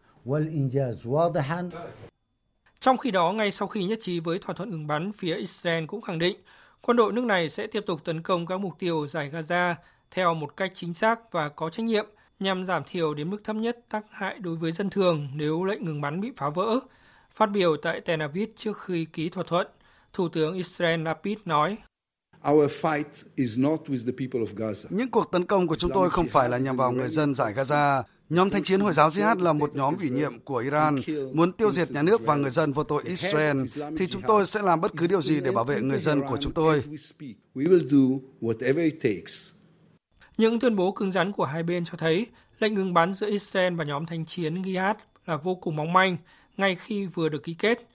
Trong khi đó, ngay sau khi nhất trí với thỏa thuận ngừng bắn, phía Israel cũng khẳng định quân đội nước này sẽ tiếp tục tấn công các mục tiêu giải Gaza theo một cách chính xác và có trách nhiệm nhằm giảm thiểu đến mức thấp nhất tác hại đối với dân thường nếu lệnh ngừng bắn bị phá vỡ. Phát biểu tại Tel Aviv trước khi ký thỏa thuận, Thủ tướng Israel Lapid nói, Những cuộc tấn công của chúng tôi không phải là nhằm vào người dân giải Gaza. Nhóm thanh chiến Hồi giáo Jihad là một nhóm ủy nhiệm của Iran, muốn tiêu diệt nhà nước và người dân vô tội Israel, thì chúng tôi sẽ làm bất cứ điều gì để bảo vệ người dân của chúng tôi. Những tuyên bố cứng rắn của hai bên cho thấy lệnh ngừng bắn giữa Israel và nhóm thanh chiến Jihad là vô cùng mong manh ngay khi vừa được ký kết.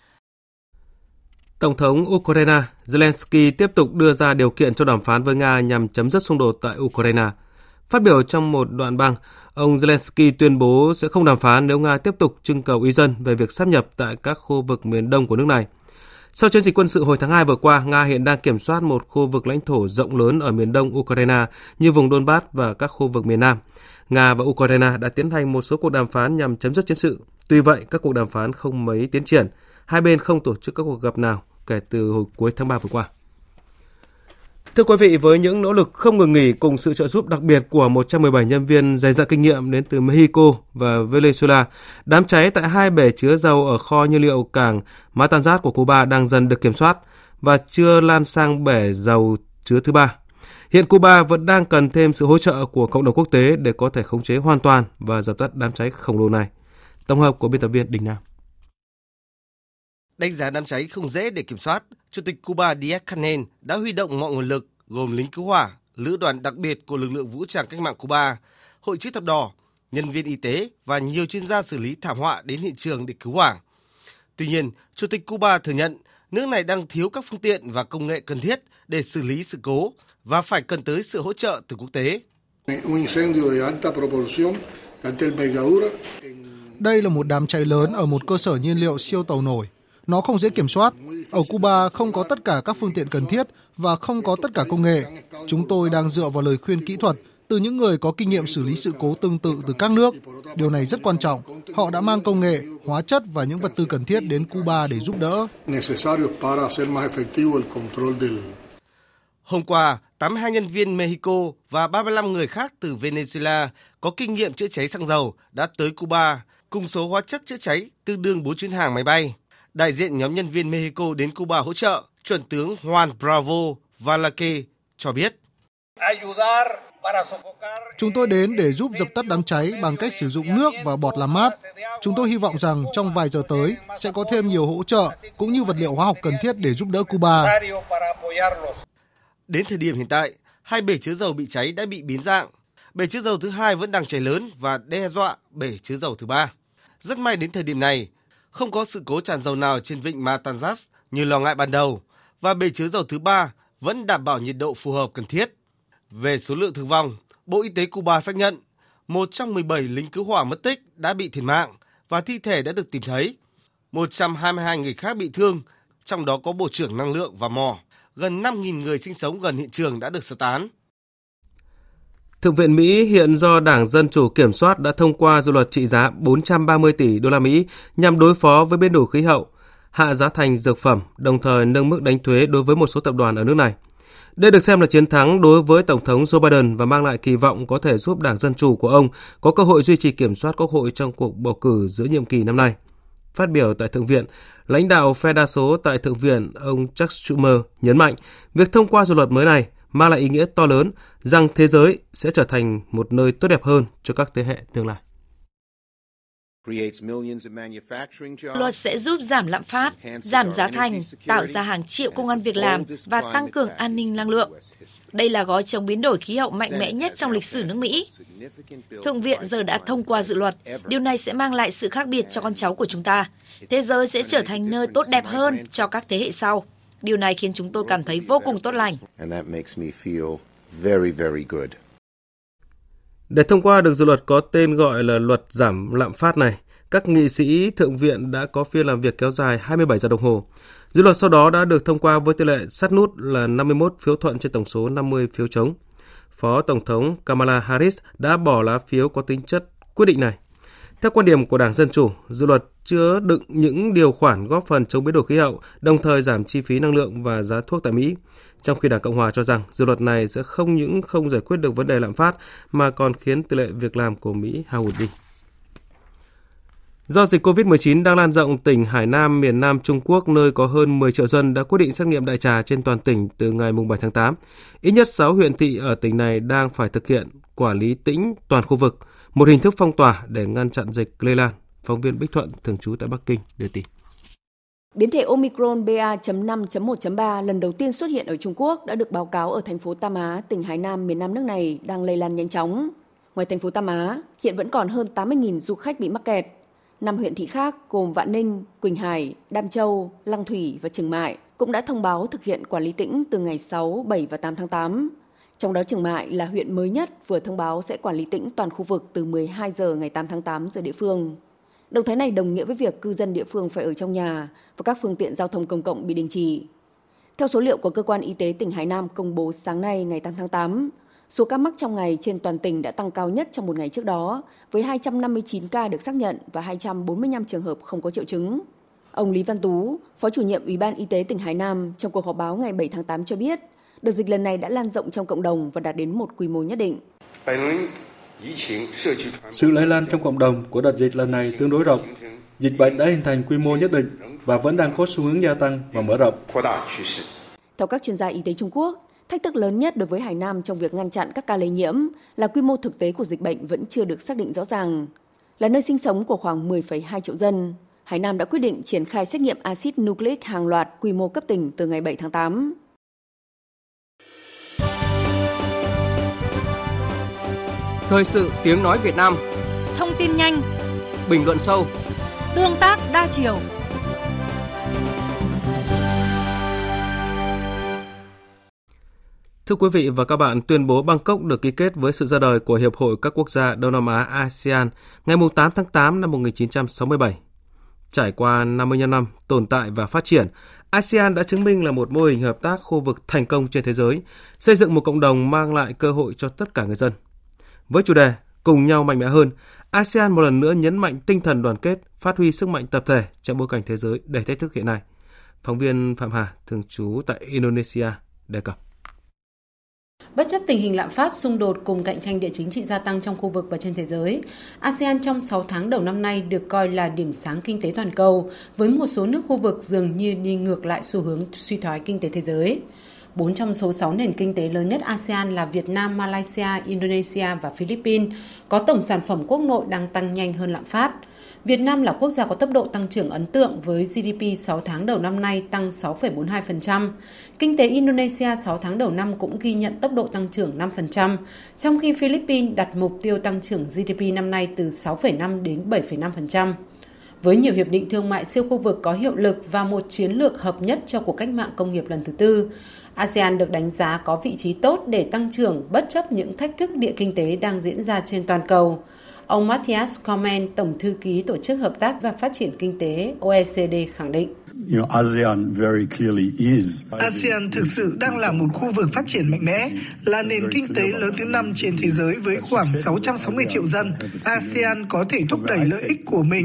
Tổng thống Ukraine Zelensky tiếp tục đưa ra điều kiện cho đàm phán với Nga nhằm chấm dứt xung đột tại Ukraine. Phát biểu trong một đoạn băng, ông Zelensky tuyên bố sẽ không đàm phán nếu Nga tiếp tục trưng cầu ý dân về việc sắp nhập tại các khu vực miền đông của nước này. Sau chiến dịch quân sự hồi tháng 2 vừa qua, Nga hiện đang kiểm soát một khu vực lãnh thổ rộng lớn ở miền đông Ukraine như vùng Donbass và các khu vực miền Nam. Nga và Ukraine đã tiến hành một số cuộc đàm phán nhằm chấm dứt chiến sự. Tuy vậy, các cuộc đàm phán không mấy tiến triển. Hai bên không tổ chức các cuộc gặp nào kể từ hồi cuối tháng 3 vừa qua. Thưa quý vị, với những nỗ lực không ngừng nghỉ cùng sự trợ giúp đặc biệt của 117 nhân viên dày dặn kinh nghiệm đến từ Mexico và Venezuela, đám cháy tại hai bể chứa dầu ở kho nhiên liệu cảng Matanzas của Cuba đang dần được kiểm soát và chưa lan sang bể dầu chứa thứ ba. Hiện Cuba vẫn đang cần thêm sự hỗ trợ của cộng đồng quốc tế để có thể khống chế hoàn toàn và dập tắt đám cháy khổng lồ này. Tổng hợp của biên tập viên Đình Nam. Đánh giá đám cháy không dễ để kiểm soát, Chủ tịch Cuba Díaz-Canel đã huy động mọi nguồn lực gồm lính cứu hỏa, lữ đoàn đặc biệt của lực lượng vũ trang cách mạng Cuba, hội chữ thập đỏ, nhân viên y tế và nhiều chuyên gia xử lý thảm họa đến hiện trường để cứu hỏa. Tuy nhiên, Chủ tịch Cuba thừa nhận nước này đang thiếu các phương tiện và công nghệ cần thiết để xử lý sự cố và phải cần tới sự hỗ trợ từ quốc tế. Đây là một đám cháy lớn ở một cơ sở nhiên liệu siêu tàu nổi nó không dễ kiểm soát. Ở Cuba không có tất cả các phương tiện cần thiết và không có tất cả công nghệ. Chúng tôi đang dựa vào lời khuyên kỹ thuật từ những người có kinh nghiệm xử lý sự cố tương tự từ các nước. Điều này rất quan trọng. Họ đã mang công nghệ, hóa chất và những vật tư cần thiết đến Cuba để giúp đỡ. Hôm qua, 82 nhân viên Mexico và 35 người khác từ Venezuela có kinh nghiệm chữa cháy xăng dầu đã tới Cuba cùng số hóa chất chữa cháy tương đương 4 chuyến hàng máy bay đại diện nhóm nhân viên Mexico đến Cuba hỗ trợ, chuẩn tướng Juan Bravo Valaque cho biết. Chúng tôi đến để giúp dập tắt đám cháy bằng cách sử dụng nước và bọt làm mát. Chúng tôi hy vọng rằng trong vài giờ tới sẽ có thêm nhiều hỗ trợ cũng như vật liệu hóa học cần thiết để giúp đỡ Cuba. Đến thời điểm hiện tại, hai bể chứa dầu bị cháy đã bị biến dạng. Bể chứa dầu thứ hai vẫn đang cháy lớn và đe dọa bể chứa dầu thứ ba. Rất may đến thời điểm này, không có sự cố tràn dầu nào trên vịnh Matanzas như lo ngại ban đầu và bể chứa dầu thứ ba vẫn đảm bảo nhiệt độ phù hợp cần thiết. Về số lượng thương vong, Bộ Y tế Cuba xác nhận một trong 17 lính cứu hỏa mất tích đã bị thiệt mạng và thi thể đã được tìm thấy. 122 người khác bị thương, trong đó có Bộ trưởng Năng lượng và mỏ. Gần 5.000 người sinh sống gần hiện trường đã được sơ tán. Thượng viện Mỹ hiện do Đảng Dân Chủ kiểm soát đã thông qua dự luật trị giá 430 tỷ đô la Mỹ nhằm đối phó với biến đổi khí hậu, hạ giá thành dược phẩm, đồng thời nâng mức đánh thuế đối với một số tập đoàn ở nước này. Đây được xem là chiến thắng đối với Tổng thống Joe Biden và mang lại kỳ vọng có thể giúp Đảng Dân Chủ của ông có cơ hội duy trì kiểm soát Quốc hội trong cuộc bầu cử giữa nhiệm kỳ năm nay. Phát biểu tại Thượng viện, lãnh đạo phe đa số tại Thượng viện ông Chuck Schumer nhấn mạnh việc thông qua dự luật mới này – mang lại ý nghĩa to lớn rằng thế giới sẽ trở thành một nơi tốt đẹp hơn cho các thế hệ tương lai. Luật sẽ giúp giảm lạm phát, giảm giá thành, tạo ra hàng triệu công an việc làm và tăng cường an ninh năng lượng. Đây là gói chống biến đổi khí hậu mạnh mẽ nhất trong lịch sử nước Mỹ. Thượng viện giờ đã thông qua dự luật. Điều này sẽ mang lại sự khác biệt cho con cháu của chúng ta. Thế giới sẽ trở thành nơi tốt đẹp hơn cho các thế hệ sau. Điều này khiến chúng tôi cảm thấy vô cùng tốt lành. Để thông qua được dự luật có tên gọi là luật giảm lạm phát này, các nghị sĩ thượng viện đã có phiên làm việc kéo dài 27 giờ đồng hồ. Dự luật sau đó đã được thông qua với tỷ lệ sát nút là 51 phiếu thuận trên tổng số 50 phiếu chống. Phó Tổng thống Kamala Harris đã bỏ lá phiếu có tính chất quyết định này. Theo quan điểm của Đảng Dân Chủ, dự luật chứa đựng những điều khoản góp phần chống biến đổi khí hậu, đồng thời giảm chi phí năng lượng và giá thuốc tại Mỹ. Trong khi Đảng Cộng Hòa cho rằng dự luật này sẽ không những không giải quyết được vấn đề lạm phát mà còn khiến tỷ lệ việc làm của Mỹ hao hụt đi. Do dịch COVID-19 đang lan rộng, tỉnh Hải Nam, miền Nam Trung Quốc, nơi có hơn 10 triệu dân đã quyết định xét nghiệm đại trà trên toàn tỉnh từ ngày 7 tháng 8. Ít nhất 6 huyện thị ở tỉnh này đang phải thực hiện quản lý tĩnh toàn khu vực, một hình thức phong tỏa để ngăn chặn dịch lây lan. Phóng viên Bích Thuận, thường trú tại Bắc Kinh, đưa tin. Biến thể Omicron BA.5.1.3 lần đầu tiên xuất hiện ở Trung Quốc đã được báo cáo ở thành phố Tam Á, tỉnh Hải Nam, miền Nam nước này đang lây lan nhanh chóng. Ngoài thành phố Tam Á, hiện vẫn còn hơn 80.000 du khách bị mắc kẹt. Năm huyện thị khác gồm Vạn Ninh, Quỳnh Hải, Đam Châu, Lăng Thủy và Trường Mại cũng đã thông báo thực hiện quản lý tĩnh từ ngày 6, 7 và 8 tháng 8. Trong đó Trường Mại là huyện mới nhất vừa thông báo sẽ quản lý tỉnh toàn khu vực từ 12 giờ ngày 8 tháng 8 giờ địa phương. Động thái này đồng nghĩa với việc cư dân địa phương phải ở trong nhà và các phương tiện giao thông công cộng bị đình chỉ. Theo số liệu của Cơ quan Y tế tỉnh Hải Nam công bố sáng nay ngày 8 tháng 8, số ca mắc trong ngày trên toàn tỉnh đã tăng cao nhất trong một ngày trước đó, với 259 ca được xác nhận và 245 trường hợp không có triệu chứng. Ông Lý Văn Tú, Phó chủ nhiệm Ủy ban Y tế tỉnh Hải Nam trong cuộc họp báo ngày 7 tháng 8 cho biết, đợt dịch lần này đã lan rộng trong cộng đồng và đạt đến một quy mô nhất định. Sự lây lan trong cộng đồng của đợt dịch lần này tương đối rộng. Dịch bệnh đã hình thành quy mô nhất định và vẫn đang có xu hướng gia tăng và mở rộng. Theo các chuyên gia y tế Trung Quốc, thách thức lớn nhất đối với Hải Nam trong việc ngăn chặn các ca lây nhiễm là quy mô thực tế của dịch bệnh vẫn chưa được xác định rõ ràng. Là nơi sinh sống của khoảng 10,2 triệu dân, Hải Nam đã quyết định triển khai xét nghiệm axit nucleic hàng loạt quy mô cấp tỉnh từ ngày 7 tháng 8. Thời sự tiếng nói Việt Nam Thông tin nhanh Bình luận sâu Tương tác đa chiều Thưa quý vị và các bạn, tuyên bố Bangkok được ký kết với sự ra đời của Hiệp hội các quốc gia Đông Nam Á ASEAN ngày 8 tháng 8 năm 1967. Trải qua 55 năm tồn tại và phát triển, ASEAN đã chứng minh là một mô hình hợp tác khu vực thành công trên thế giới, xây dựng một cộng đồng mang lại cơ hội cho tất cả người dân. Với chủ đề Cùng nhau mạnh mẽ hơn, ASEAN một lần nữa nhấn mạnh tinh thần đoàn kết, phát huy sức mạnh tập thể trong bối cảnh thế giới đầy thách thức hiện nay. Phóng viên Phạm Hà, thường trú tại Indonesia, đề cập. Bất chấp tình hình lạm phát, xung đột cùng cạnh tranh địa chính trị gia tăng trong khu vực và trên thế giới, ASEAN trong 6 tháng đầu năm nay được coi là điểm sáng kinh tế toàn cầu, với một số nước khu vực dường như đi ngược lại xu hướng suy thoái kinh tế thế giới. Bốn trong số 6 nền kinh tế lớn nhất ASEAN là Việt Nam, Malaysia, Indonesia và Philippines, có tổng sản phẩm quốc nội đang tăng nhanh hơn lạm phát. Việt Nam là quốc gia có tốc độ tăng trưởng ấn tượng với GDP 6 tháng đầu năm nay tăng 6,42%. Kinh tế Indonesia 6 tháng đầu năm cũng ghi nhận tốc độ tăng trưởng 5%, trong khi Philippines đặt mục tiêu tăng trưởng GDP năm nay từ 6,5 đến 7,5%. Với nhiều hiệp định thương mại siêu khu vực có hiệu lực và một chiến lược hợp nhất cho cuộc cách mạng công nghiệp lần thứ tư, ASEAN được đánh giá có vị trí tốt để tăng trưởng bất chấp những thách thức địa kinh tế đang diễn ra trên toàn cầu. Ông Matthias Komen, Tổng thư ký Tổ chức Hợp tác và Phát triển Kinh tế OECD khẳng định. ASEAN thực sự đang là một khu vực phát triển mạnh mẽ, là nền kinh tế lớn thứ năm trên thế giới với khoảng 660 triệu dân. ASEAN có thể thúc đẩy lợi ích của mình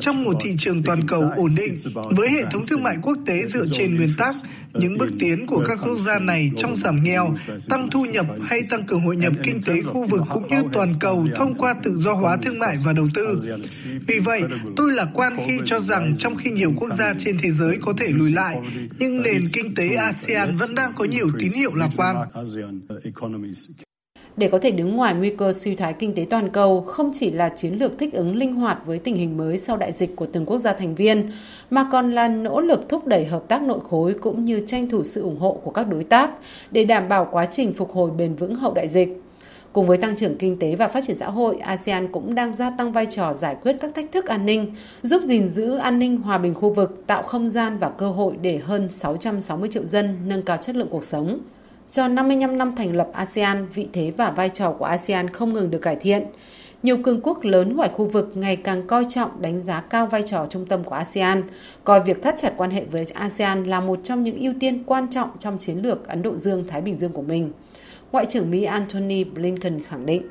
trong một thị trường toàn cầu ổn định với hệ thống thương mại quốc tế dựa trên nguyên tắc những bước tiến của các quốc gia này trong giảm nghèo, tăng thu nhập hay tăng cường hội nhập kinh tế khu vực cũng như toàn cầu thông qua tự do hóa thương mại và đầu tư. Vì vậy, tôi lạc quan khi cho rằng trong khi nhiều quốc gia trên thế giới có thể lùi lại, nhưng nền kinh tế ASEAN vẫn đang có nhiều tín hiệu lạc quan để có thể đứng ngoài nguy cơ suy thoái kinh tế toàn cầu không chỉ là chiến lược thích ứng linh hoạt với tình hình mới sau đại dịch của từng quốc gia thành viên, mà còn là nỗ lực thúc đẩy hợp tác nội khối cũng như tranh thủ sự ủng hộ của các đối tác để đảm bảo quá trình phục hồi bền vững hậu đại dịch. Cùng với tăng trưởng kinh tế và phát triển xã hội, ASEAN cũng đang gia tăng vai trò giải quyết các thách thức an ninh, giúp gìn giữ an ninh hòa bình khu vực, tạo không gian và cơ hội để hơn 660 triệu dân nâng cao chất lượng cuộc sống. Cho 55 năm thành lập ASEAN, vị thế và vai trò của ASEAN không ngừng được cải thiện. Nhiều cường quốc lớn ngoài khu vực ngày càng coi trọng đánh giá cao vai trò trung tâm của ASEAN, coi việc thắt chặt quan hệ với ASEAN là một trong những ưu tiên quan trọng trong chiến lược Ấn Độ Dương-Thái Bình Dương của mình. Ngoại trưởng Mỹ Antony Blinken khẳng định.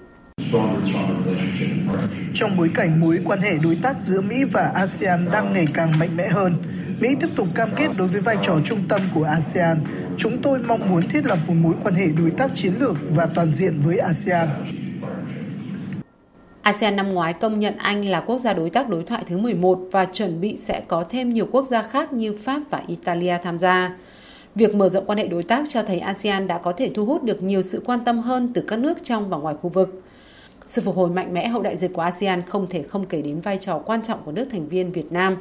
Trong bối cảnh mối quan hệ đối tác giữa Mỹ và ASEAN đang ngày càng mạnh mẽ hơn, Mỹ tiếp tục cam kết đối với vai trò trung tâm của ASEAN. Chúng tôi mong muốn thiết lập một mối quan hệ đối tác chiến lược và toàn diện với ASEAN. ASEAN năm ngoái công nhận Anh là quốc gia đối tác đối thoại thứ 11 và chuẩn bị sẽ có thêm nhiều quốc gia khác như Pháp và Italia tham gia. Việc mở rộng quan hệ đối tác cho thấy ASEAN đã có thể thu hút được nhiều sự quan tâm hơn từ các nước trong và ngoài khu vực. Sự phục hồi mạnh mẽ hậu đại dịch của ASEAN không thể không kể đến vai trò quan trọng của nước thành viên Việt Nam.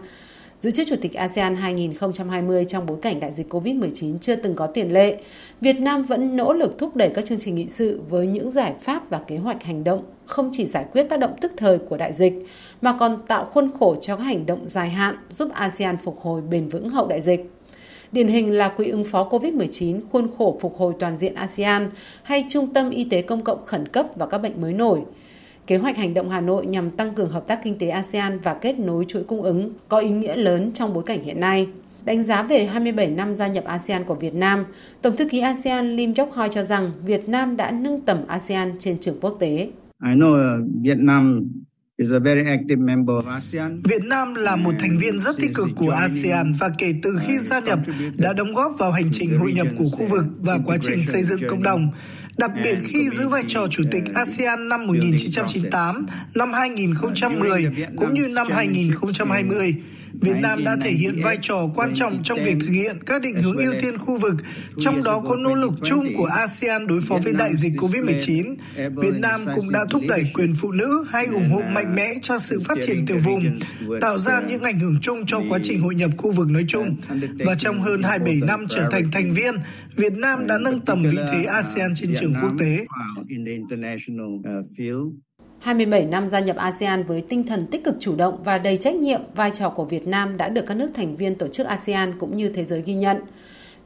Giữ chức Chủ tịch ASEAN 2020 trong bối cảnh đại dịch COVID-19 chưa từng có tiền lệ, Việt Nam vẫn nỗ lực thúc đẩy các chương trình nghị sự với những giải pháp và kế hoạch hành động không chỉ giải quyết tác động tức thời của đại dịch, mà còn tạo khuôn khổ cho các hành động dài hạn giúp ASEAN phục hồi bền vững hậu đại dịch. Điển hình là Quỹ ứng phó COVID-19, khuôn khổ phục hồi toàn diện ASEAN hay Trung tâm Y tế Công cộng khẩn cấp và các bệnh mới nổi. Kế hoạch hành động Hà Nội nhằm tăng cường hợp tác kinh tế ASEAN và kết nối chuỗi cung ứng có ý nghĩa lớn trong bối cảnh hiện nay. Đánh giá về 27 năm gia nhập ASEAN của Việt Nam, Tổng thư ký ASEAN Lim Chok Hoi cho rằng Việt Nam đã nâng tầm ASEAN trên trường quốc tế. I know uh, Vietnam Việt Nam là một thành viên rất tích cực của ASEAN và kể từ khi gia nhập đã đóng góp vào hành trình hội nhập của khu vực và quá trình xây dựng cộng đồng. Đặc biệt khi giữ vai trò chủ tịch ASEAN năm 1998, năm 2010 cũng như năm 2020. Việt Nam đã thể hiện vai trò quan trọng trong việc thực hiện các định hướng ưu tiên khu vực, trong đó có nỗ lực chung của ASEAN đối phó với đại dịch COVID-19. Việt Nam cũng đã thúc đẩy quyền phụ nữ hay ủng hộ mạnh mẽ cho sự phát triển tiểu vùng, tạo ra những ảnh hưởng chung cho quá trình hội nhập khu vực nói chung. Và trong hơn 27 năm trở thành thành viên, Việt Nam đã nâng tầm vị thế ASEAN trên trường quốc tế. 27 năm gia nhập ASEAN với tinh thần tích cực chủ động và đầy trách nhiệm, vai trò của Việt Nam đã được các nước thành viên tổ chức ASEAN cũng như thế giới ghi nhận.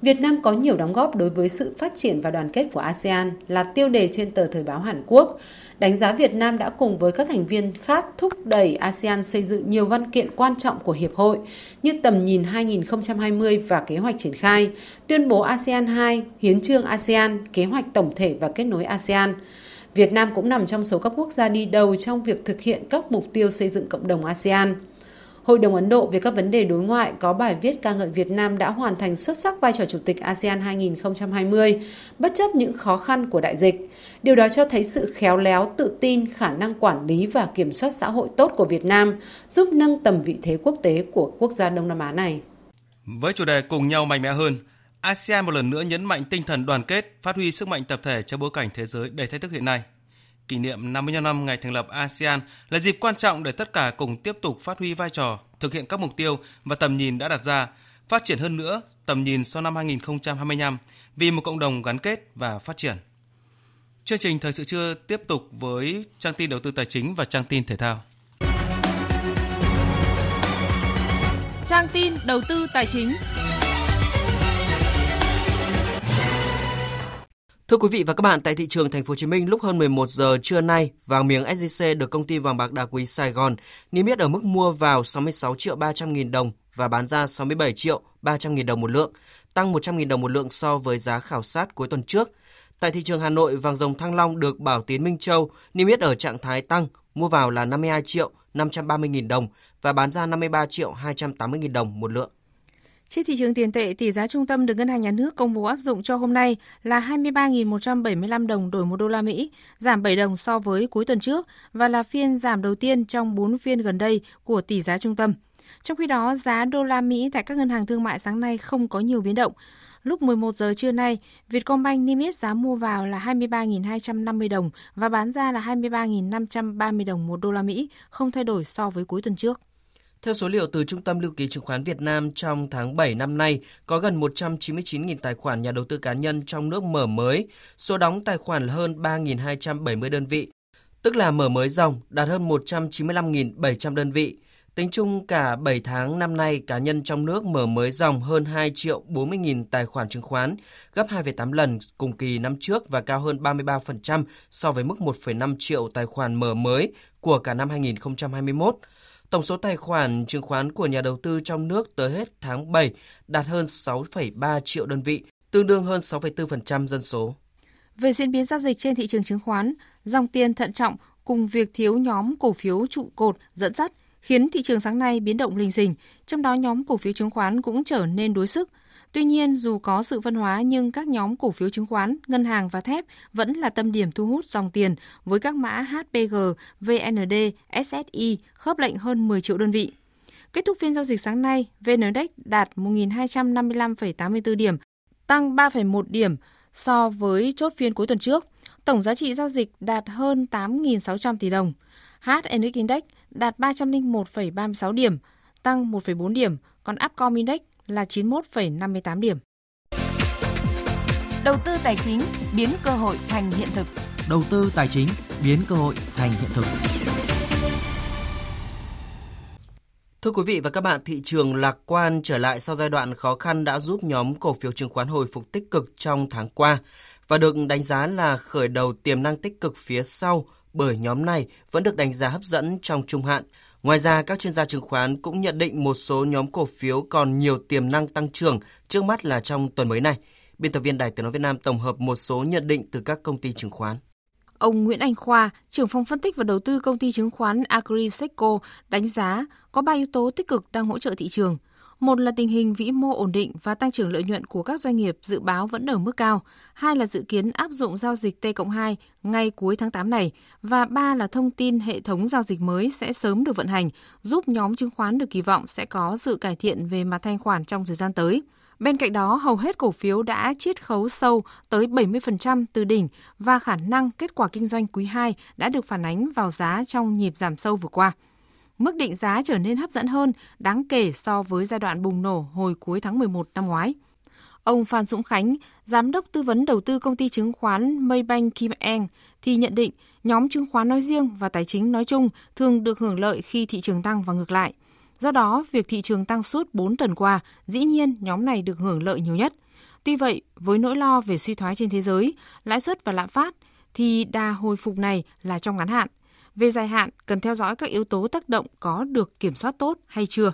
Việt Nam có nhiều đóng góp đối với sự phát triển và đoàn kết của ASEAN là tiêu đề trên tờ Thời báo Hàn Quốc. Đánh giá Việt Nam đã cùng với các thành viên khác thúc đẩy ASEAN xây dựng nhiều văn kiện quan trọng của Hiệp hội như tầm nhìn 2020 và kế hoạch triển khai, tuyên bố ASEAN 2, hiến trương ASEAN, kế hoạch tổng thể và kết nối ASEAN. Việt Nam cũng nằm trong số các quốc gia đi đầu trong việc thực hiện các mục tiêu xây dựng cộng đồng ASEAN. Hội đồng Ấn Độ về các vấn đề đối ngoại có bài viết ca ngợi Việt Nam đã hoàn thành xuất sắc vai trò chủ tịch ASEAN 2020, bất chấp những khó khăn của đại dịch. Điều đó cho thấy sự khéo léo, tự tin, khả năng quản lý và kiểm soát xã hội tốt của Việt Nam, giúp nâng tầm vị thế quốc tế của quốc gia Đông Nam Á này. Với chủ đề cùng nhau mạnh mẽ hơn, ASEAN một lần nữa nhấn mạnh tinh thần đoàn kết, phát huy sức mạnh tập thể trong bối cảnh thế giới đầy thách thức hiện nay. Kỷ niệm 55 năm ngày thành lập ASEAN là dịp quan trọng để tất cả cùng tiếp tục phát huy vai trò, thực hiện các mục tiêu và tầm nhìn đã đặt ra, phát triển hơn nữa tầm nhìn sau năm 2025 vì một cộng đồng gắn kết và phát triển. Chương trình thời sự trưa tiếp tục với trang tin đầu tư tài chính và trang tin thể thao. Trang tin đầu tư tài chính. Thưa quý vị và các bạn, tại thị trường thành phố Hồ Chí Minh lúc hơn 11 giờ trưa nay, vàng miếng SJC được công ty vàng bạc đá quý Sài Gòn niêm yết ở mức mua vào 66 triệu 300 nghìn đồng và bán ra 67 triệu 300 nghìn đồng một lượng, tăng 100 nghìn đồng một lượng so với giá khảo sát cuối tuần trước. Tại thị trường Hà Nội, vàng dòng Thăng Long được Bảo Tiến Minh Châu niêm yết ở trạng thái tăng, mua vào là 52 triệu 530 nghìn đồng và bán ra 53 triệu 280 nghìn đồng một lượng. Trên thị trường tiền tệ, tỷ giá trung tâm được Ngân hàng Nhà nước công bố áp dụng cho hôm nay là 23.175 đồng đổi 1 đô la Mỹ, giảm 7 đồng so với cuối tuần trước và là phiên giảm đầu tiên trong 4 phiên gần đây của tỷ giá trung tâm. Trong khi đó, giá đô la Mỹ tại các ngân hàng thương mại sáng nay không có nhiều biến động. lúc 11 giờ trưa nay, Vietcombank niêm yết giá mua vào là 23.250 đồng và bán ra là 23.530 đồng một đô la Mỹ, không thay đổi so với cuối tuần trước. Theo số liệu từ Trung tâm Lưu ký Chứng khoán Việt Nam trong tháng 7 năm nay, có gần 199.000 tài khoản nhà đầu tư cá nhân trong nước mở mới, số đóng tài khoản là hơn 3.270 đơn vị, tức là mở mới dòng đạt hơn 195.700 đơn vị. Tính chung cả 7 tháng năm nay, cá nhân trong nước mở mới dòng hơn 2 triệu 40.000 tài khoản chứng khoán, gấp 2,8 lần cùng kỳ năm trước và cao hơn 33% so với mức 1,5 triệu tài khoản mở mới của cả năm 2021. Tổng số tài khoản chứng khoán của nhà đầu tư trong nước tới hết tháng 7 đạt hơn 6,3 triệu đơn vị, tương đương hơn 6,4% dân số. Về diễn biến giao dịch trên thị trường chứng khoán, dòng tiền thận trọng cùng việc thiếu nhóm cổ phiếu trụ cột dẫn dắt khiến thị trường sáng nay biến động linh xình, trong đó nhóm cổ phiếu chứng khoán cũng trở nên đối sức. Tuy nhiên, dù có sự phân hóa nhưng các nhóm cổ phiếu chứng khoán, ngân hàng và thép vẫn là tâm điểm thu hút dòng tiền với các mã HPG, VND, SSI khớp lệnh hơn 10 triệu đơn vị. Kết thúc phiên giao dịch sáng nay, VN Index đạt 1.255,84 điểm, tăng 3,1 điểm so với chốt phiên cuối tuần trước. Tổng giá trị giao dịch đạt hơn 8.600 tỷ đồng. HNX Index đạt 301,36 điểm, tăng 1,4 điểm, còn Upcom Index là 91,58 điểm. Đầu tư tài chính biến cơ hội thành hiện thực. Đầu tư tài chính biến cơ hội thành hiện thực. Thưa quý vị và các bạn, thị trường lạc quan trở lại sau giai đoạn khó khăn đã giúp nhóm cổ phiếu chứng khoán hồi phục tích cực trong tháng qua và được đánh giá là khởi đầu tiềm năng tích cực phía sau bởi nhóm này vẫn được đánh giá hấp dẫn trong trung hạn. Ngoài ra, các chuyên gia chứng khoán cũng nhận định một số nhóm cổ phiếu còn nhiều tiềm năng tăng trưởng trước mắt là trong tuần mới này. Biên tập viên Đài Tiếng Nói Việt Nam tổng hợp một số nhận định từ các công ty chứng khoán. Ông Nguyễn Anh Khoa, trưởng phòng phân tích và đầu tư công ty chứng khoán Agriseco đánh giá có 3 yếu tố tích cực đang hỗ trợ thị trường. Một là tình hình vĩ mô ổn định và tăng trưởng lợi nhuận của các doanh nghiệp dự báo vẫn ở mức cao. Hai là dự kiến áp dụng giao dịch T cộng 2 ngay cuối tháng 8 này. Và ba là thông tin hệ thống giao dịch mới sẽ sớm được vận hành, giúp nhóm chứng khoán được kỳ vọng sẽ có sự cải thiện về mặt thanh khoản trong thời gian tới. Bên cạnh đó, hầu hết cổ phiếu đã chiết khấu sâu tới 70% từ đỉnh và khả năng kết quả kinh doanh quý 2 đã được phản ánh vào giá trong nhịp giảm sâu vừa qua mức định giá trở nên hấp dẫn hơn đáng kể so với giai đoạn bùng nổ hồi cuối tháng 11 năm ngoái. Ông Phan Dũng Khánh, giám đốc tư vấn đầu tư công ty chứng khoán Maybank Kim Eng thì nhận định nhóm chứng khoán nói riêng và tài chính nói chung thường được hưởng lợi khi thị trường tăng và ngược lại. Do đó, việc thị trường tăng suốt 4 tuần qua, dĩ nhiên nhóm này được hưởng lợi nhiều nhất. Tuy vậy, với nỗi lo về suy thoái trên thế giới, lãi suất và lạm phát, thì đà hồi phục này là trong ngắn hạn. Về dài hạn, cần theo dõi các yếu tố tác động có được kiểm soát tốt hay chưa.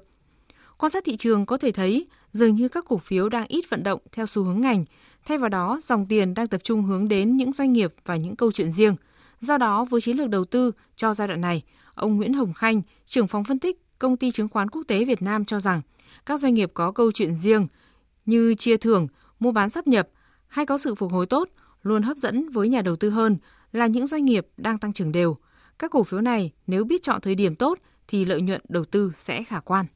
Quan sát thị trường có thể thấy dường như các cổ phiếu đang ít vận động theo xu hướng ngành, thay vào đó dòng tiền đang tập trung hướng đến những doanh nghiệp và những câu chuyện riêng. Do đó, với chiến lược đầu tư cho giai đoạn này, ông Nguyễn Hồng Khanh, trưởng phòng phân tích công ty chứng khoán quốc tế Việt Nam cho rằng các doanh nghiệp có câu chuyện riêng như chia thưởng, mua bán sắp nhập hay có sự phục hồi tốt luôn hấp dẫn với nhà đầu tư hơn là những doanh nghiệp đang tăng trưởng đều – các cổ phiếu này nếu biết chọn thời điểm tốt thì lợi nhuận đầu tư sẽ khả quan.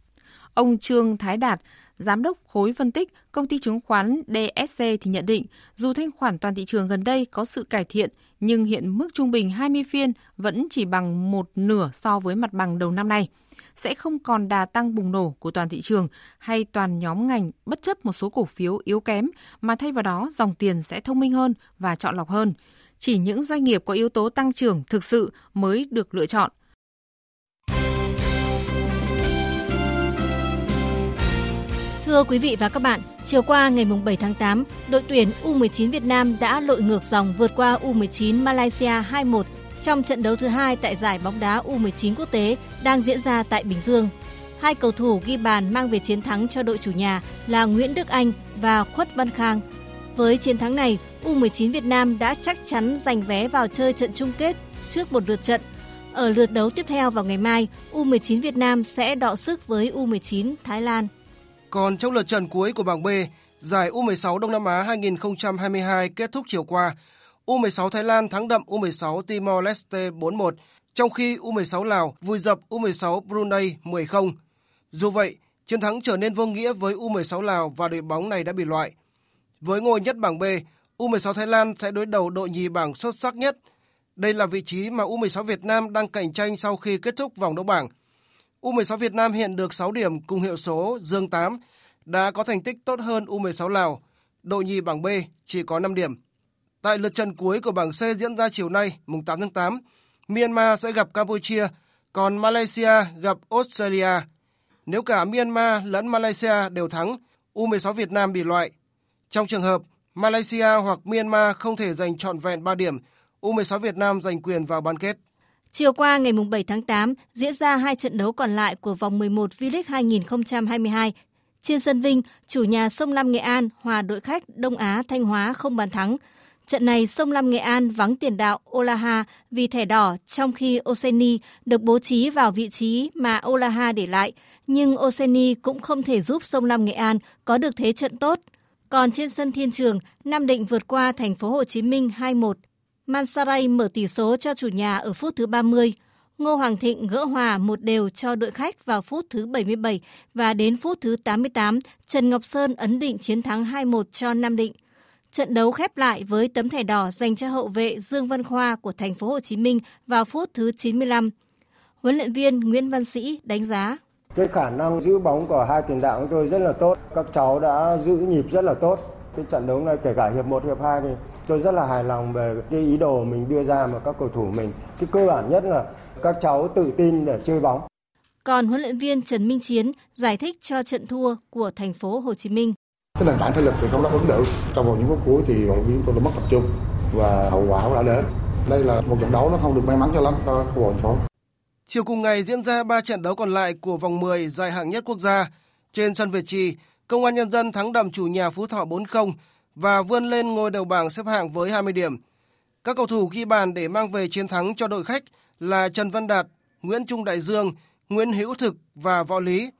Ông Trương Thái Đạt, giám đốc khối phân tích công ty chứng khoán DSC thì nhận định dù thanh khoản toàn thị trường gần đây có sự cải thiện nhưng hiện mức trung bình 20 phiên vẫn chỉ bằng một nửa so với mặt bằng đầu năm nay. Sẽ không còn đà tăng bùng nổ của toàn thị trường hay toàn nhóm ngành bất chấp một số cổ phiếu yếu kém mà thay vào đó dòng tiền sẽ thông minh hơn và chọn lọc hơn chỉ những doanh nghiệp có yếu tố tăng trưởng thực sự mới được lựa chọn. Thưa quý vị và các bạn, chiều qua ngày 7 tháng 8, đội tuyển U19 Việt Nam đã lội ngược dòng vượt qua U19 Malaysia 2-1 trong trận đấu thứ hai tại giải bóng đá U19 quốc tế đang diễn ra tại Bình Dương. Hai cầu thủ ghi bàn mang về chiến thắng cho đội chủ nhà là Nguyễn Đức Anh và Khuất Văn Khang. Với chiến thắng này, U19 Việt Nam đã chắc chắn giành vé vào chơi trận chung kết trước một lượt trận. Ở lượt đấu tiếp theo vào ngày mai, U19 Việt Nam sẽ đọ sức với U19 Thái Lan. Còn trong lượt trận cuối của bảng B, giải U16 Đông Nam Á 2022 kết thúc chiều qua, U16 Thái Lan thắng đậm U16 Timor Leste 4-1, trong khi U16 Lào vùi dập U16 Brunei 10-0. Dù vậy, chiến thắng trở nên vô nghĩa với U16 Lào và đội bóng này đã bị loại. Với ngôi nhất bảng B, U16 Thái Lan sẽ đối đầu đội nhì bảng xuất sắc nhất. Đây là vị trí mà U16 Việt Nam đang cạnh tranh sau khi kết thúc vòng đấu bảng. U16 Việt Nam hiện được 6 điểm cùng hiệu số dương 8, đã có thành tích tốt hơn U16 Lào. Đội nhì bảng B chỉ có 5 điểm. Tại lượt trận cuối của bảng C diễn ra chiều nay, mùng 8 tháng 8, Myanmar sẽ gặp Campuchia, còn Malaysia gặp Australia. Nếu cả Myanmar lẫn Malaysia đều thắng, U16 Việt Nam bị loại. Trong trường hợp Malaysia hoặc Myanmar không thể giành trọn vẹn 3 điểm, U16 Việt Nam giành quyền vào bán kết. Chiều qua ngày 7 tháng 8 diễn ra hai trận đấu còn lại của vòng 11 V-League 2022. Trên sân Vinh, chủ nhà Sông Lam Nghệ An hòa đội khách Đông Á Thanh Hóa không bàn thắng. Trận này Sông Lam Nghệ An vắng tiền đạo Olaha vì thẻ đỏ trong khi Oseni được bố trí vào vị trí mà Olaha để lại, nhưng Oseni cũng không thể giúp Sông Lam Nghệ An có được thế trận tốt. Còn trên sân Thiên Trường, Nam Định vượt qua thành phố Hồ Chí Minh 2-1. Mansaray mở tỷ số cho chủ nhà ở phút thứ 30. Ngô Hoàng Thịnh gỡ hòa một đều cho đội khách vào phút thứ 77 và đến phút thứ 88, Trần Ngọc Sơn ấn định chiến thắng 2-1 cho Nam Định. Trận đấu khép lại với tấm thẻ đỏ dành cho hậu vệ Dương Văn Khoa của thành phố Hồ Chí Minh vào phút thứ 95. Huấn luyện viên Nguyễn Văn Sĩ đánh giá cái khả năng giữ bóng của hai tiền đạo của tôi rất là tốt. Các cháu đã giữ nhịp rất là tốt. Cái trận đấu này kể cả hiệp 1, hiệp 2 thì tôi rất là hài lòng về cái ý đồ mình đưa ra mà các cầu thủ mình. Cái cơ bản nhất là các cháu tự tin để chơi bóng. Còn huấn luyện viên Trần Minh Chiến giải thích cho trận thua của thành phố Hồ Chí Minh. Cái nền tảng thể lực thì không đáp ứng được. Trong vòng những phút cuối thì vận viên tôi đã mất tập trung và hậu quả đã đến. Đây là một trận đấu nó không được may mắn cho lắm cho câu lạc phố. Chiều cùng ngày diễn ra 3 trận đấu còn lại của vòng 10 giải hạng nhất quốc gia. Trên sân Việt Trì, Công an Nhân dân thắng đậm chủ nhà Phú Thọ 4-0 và vươn lên ngôi đầu bảng xếp hạng với 20 điểm. Các cầu thủ ghi bàn để mang về chiến thắng cho đội khách là Trần Văn Đạt, Nguyễn Trung Đại Dương, Nguyễn Hữu Thực và Võ Lý.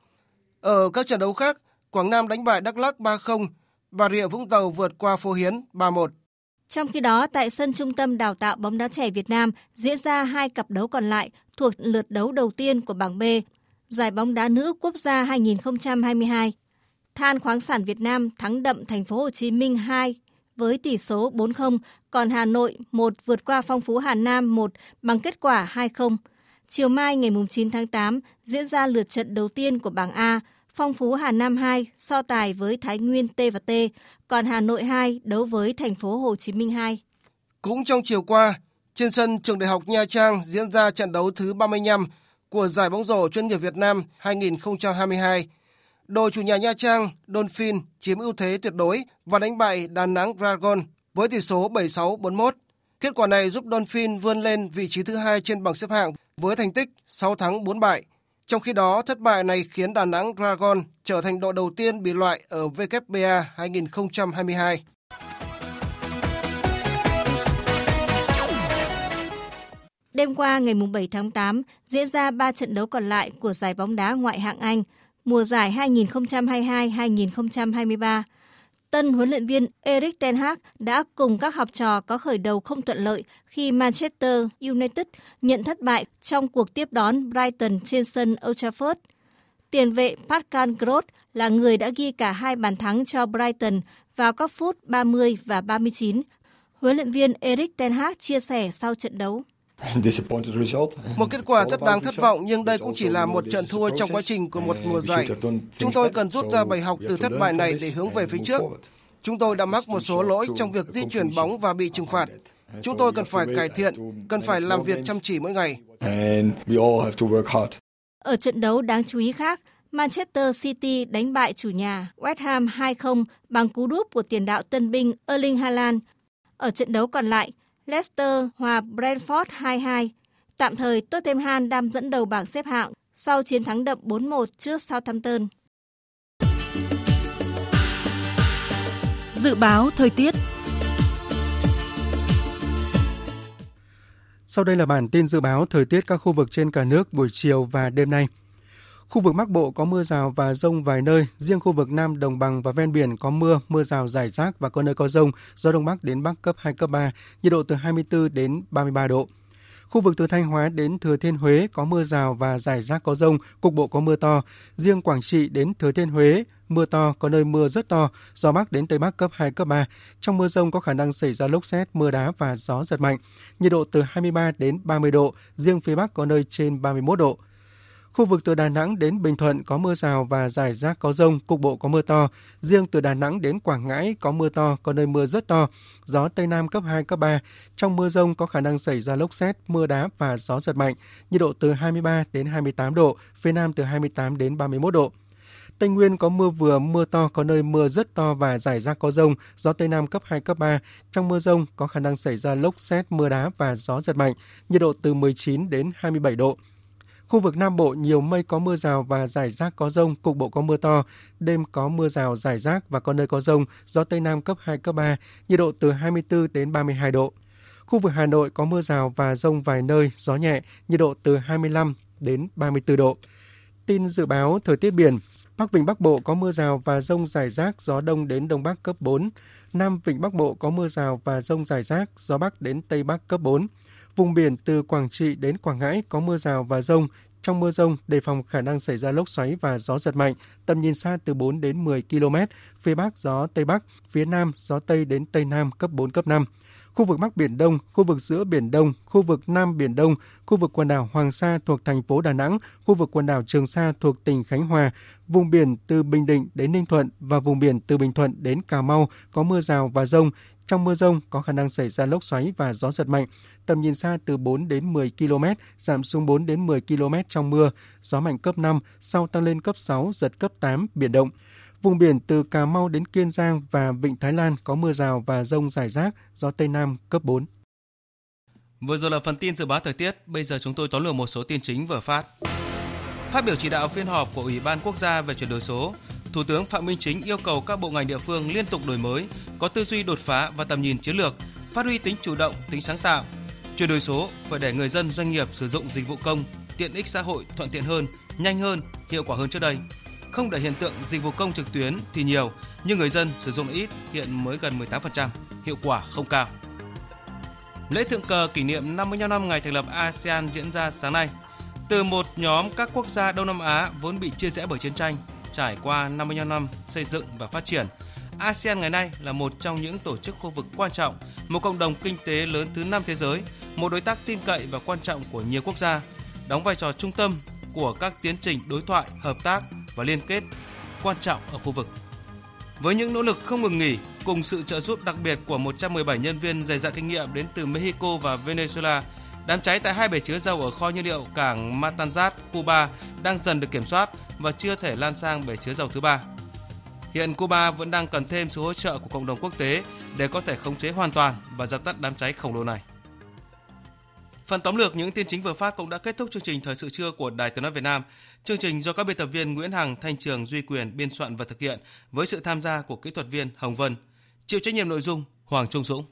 Ở các trận đấu khác, Quảng Nam đánh bại Đắk Lắk 3-0, Bà Rịa Vũng Tàu vượt qua Phú Hiến 3-1. Trong khi đó, tại sân Trung tâm Đào tạo bóng đá trẻ Việt Nam diễn ra hai cặp đấu còn lại thuộc lượt đấu đầu tiên của bảng B, Giải bóng đá nữ quốc gia 2022. Than khoáng sản Việt Nam thắng đậm thành phố Hồ Chí Minh 2 với tỷ số 4-0, còn Hà Nội 1 vượt qua Phong Phú Hà Nam 1 bằng kết quả 2-0. Chiều mai ngày 9 tháng 8 diễn ra lượt trận đầu tiên của bảng A, Phong Phú Hà Nam 2 so tài với Thái Nguyên T và T, còn Hà Nội 2 đấu với thành phố Hồ Chí Minh 2. Cũng trong chiều qua, trên sân Trường Đại học Nha Trang diễn ra trận đấu thứ 35 của giải bóng rổ chuyên nghiệp Việt Nam 2022. Đội chủ nhà Nha Trang Dolphin chiếm ưu thế tuyệt đối và đánh bại Đà Nẵng Dragon với tỷ số 76-41. Kết quả này giúp Dolphin vươn lên vị trí thứ hai trên bảng xếp hạng với thành tích 6 thắng 4 bại. Trong khi đó, thất bại này khiến Đà Nẵng Dragon trở thành đội đầu tiên bị loại ở WBA 2022. Đêm qua ngày 7 tháng 8 diễn ra 3 trận đấu còn lại của giải bóng đá ngoại hạng Anh mùa giải 2022-2023. Tân huấn luyện viên Eric Ten Hag đã cùng các học trò có khởi đầu không thuận lợi khi Manchester United nhận thất bại trong cuộc tiếp đón Brighton trên sân Old Trafford. Tiền vệ Pascal Gross là người đã ghi cả hai bàn thắng cho Brighton vào các phút 30 và 39. Huấn luyện viên Eric Ten Hag chia sẻ sau trận đấu. Một kết quả rất đáng thất vọng nhưng đây cũng chỉ là một trận thua trong quá trình của một mùa giải. Chúng tôi cần rút ra bài học từ thất bại này để hướng về phía trước. Chúng tôi đã mắc một số lỗi trong việc di chuyển bóng và bị trừng phạt. Chúng tôi cần phải cải thiện, cần phải làm việc chăm chỉ mỗi ngày. Ở trận đấu đáng chú ý khác, Manchester City đánh bại chủ nhà West Ham 2-0 bằng cú đúp của tiền đạo tân binh Erling Haaland. Ở trận đấu còn lại, Leicester hòa Brentford 2-2. Tạm thời Tottenham đang dẫn đầu bảng xếp hạng sau chiến thắng đậm 4-1 trước Southampton. Dự báo thời tiết Sau đây là bản tin dự báo thời tiết các khu vực trên cả nước buổi chiều và đêm nay. Khu vực Bắc Bộ có mưa rào và rông vài nơi, riêng khu vực Nam Đồng bằng và ven biển có mưa, mưa rào rải rác và có nơi có rông, gió Đông Bắc đến Bắc cấp 2, cấp 3, nhiệt độ từ 24 đến 33 độ. Khu vực từ Thanh Hóa đến Thừa Thiên Huế có mưa rào và rải rác có rông, cục bộ có mưa to. Riêng Quảng Trị đến Thừa Thiên Huế mưa to, có nơi mưa rất to, gió Bắc đến Tây Bắc cấp 2, cấp 3. Trong mưa rông có khả năng xảy ra lốc xét, mưa đá và gió giật mạnh. Nhiệt độ từ 23 đến 30 độ, riêng phía Bắc có nơi trên 31 độ. Khu vực từ Đà Nẵng đến Bình Thuận có mưa rào và rải rác có rông, cục bộ có mưa to. Riêng từ Đà Nẵng đến Quảng Ngãi có mưa to, có nơi mưa rất to. Gió Tây Nam cấp 2, cấp 3. Trong mưa rông có khả năng xảy ra lốc xét, mưa đá và gió giật mạnh. Nhiệt độ từ 23 đến 28 độ, phía Nam từ 28 đến 31 độ. Tây Nguyên có mưa vừa, mưa to, có nơi mưa rất to và rải rác có rông, gió Tây Nam cấp 2, cấp 3. Trong mưa rông có khả năng xảy ra lốc xét, mưa đá và gió giật mạnh, nhiệt độ từ 19 đến 27 độ. Khu vực Nam Bộ nhiều mây có mưa rào và rải rác có rông, cục bộ có mưa to. Đêm có mưa rào rải rác và có nơi có rông, gió Tây Nam cấp 2, cấp 3, nhiệt độ từ 24 đến 32 độ. Khu vực Hà Nội có mưa rào và rông vài nơi, gió nhẹ, nhiệt độ từ 25 đến 34 độ. Tin dự báo thời tiết biển, Bắc Vịnh Bắc Bộ có mưa rào và rông rải rác, gió đông đến đông bắc cấp 4. Nam Vịnh Bắc Bộ có mưa rào và rông rải rác, gió bắc đến tây bắc cấp 4. Vùng biển từ Quảng Trị đến Quảng Ngãi có mưa rào và rông. Trong mưa rông, đề phòng khả năng xảy ra lốc xoáy và gió giật mạnh, tầm nhìn xa từ 4 đến 10 km, phía Bắc gió Tây Bắc, phía Nam gió Tây đến Tây Nam cấp 4, cấp 5 khu vực Bắc Biển Đông, khu vực giữa Biển Đông, khu vực Nam Biển Đông, khu vực quần đảo Hoàng Sa thuộc thành phố Đà Nẵng, khu vực quần đảo Trường Sa thuộc tỉnh Khánh Hòa, vùng biển từ Bình Định đến Ninh Thuận và vùng biển từ Bình Thuận đến Cà Mau có mưa rào và rông. Trong mưa rông có khả năng xảy ra lốc xoáy và gió giật mạnh, tầm nhìn xa từ 4 đến 10 km, giảm xuống 4 đến 10 km trong mưa, gió mạnh cấp 5, sau tăng lên cấp 6, giật cấp 8, biển động. Vùng biển từ Cà Mau đến Kiên Giang và Vịnh Thái Lan có mưa rào và rông rải rác, gió Tây Nam cấp 4. Vừa rồi là phần tin dự báo thời tiết, bây giờ chúng tôi tóm lược một số tin chính vừa phát. Phát biểu chỉ đạo phiên họp của Ủy ban Quốc gia về chuyển đổi số, Thủ tướng Phạm Minh Chính yêu cầu các bộ ngành địa phương liên tục đổi mới, có tư duy đột phá và tầm nhìn chiến lược, phát huy tính chủ động, tính sáng tạo. Chuyển đổi số phải để người dân doanh nghiệp sử dụng dịch vụ công, tiện ích xã hội thuận tiện hơn, nhanh hơn, hiệu quả hơn trước đây. Không để hiện tượng dịch vụ công trực tuyến thì nhiều, nhưng người dân sử dụng ít hiện mới gần 18%, hiệu quả không cao. Lễ thượng cờ kỷ niệm 55 năm ngày thành lập ASEAN diễn ra sáng nay. Từ một nhóm các quốc gia Đông Nam Á vốn bị chia rẽ bởi chiến tranh, trải qua 55 năm xây dựng và phát triển, ASEAN ngày nay là một trong những tổ chức khu vực quan trọng, một cộng đồng kinh tế lớn thứ năm thế giới, một đối tác tin cậy và quan trọng của nhiều quốc gia, đóng vai trò trung tâm của các tiến trình đối thoại, hợp tác và liên kết quan trọng ở khu vực. Với những nỗ lực không ngừng nghỉ, cùng sự trợ giúp đặc biệt của 117 nhân viên dày dặn kinh nghiệm đến từ Mexico và Venezuela, đám cháy tại hai bể chứa dầu ở kho nhiên liệu cảng Matanzas, Cuba đang dần được kiểm soát và chưa thể lan sang bể chứa dầu thứ ba. Hiện Cuba vẫn đang cần thêm sự hỗ trợ của cộng đồng quốc tế để có thể khống chế hoàn toàn và dập tắt đám cháy khổng lồ này. Phần tóm lược những tin chính vừa phát cũng đã kết thúc chương trình thời sự trưa của Đài Tiếng nói Việt Nam. Chương trình do các biên tập viên Nguyễn Hằng, Thanh Trường, Duy Quyền biên soạn và thực hiện với sự tham gia của kỹ thuật viên Hồng Vân. Chịu trách nhiệm nội dung Hoàng Trung Dũng.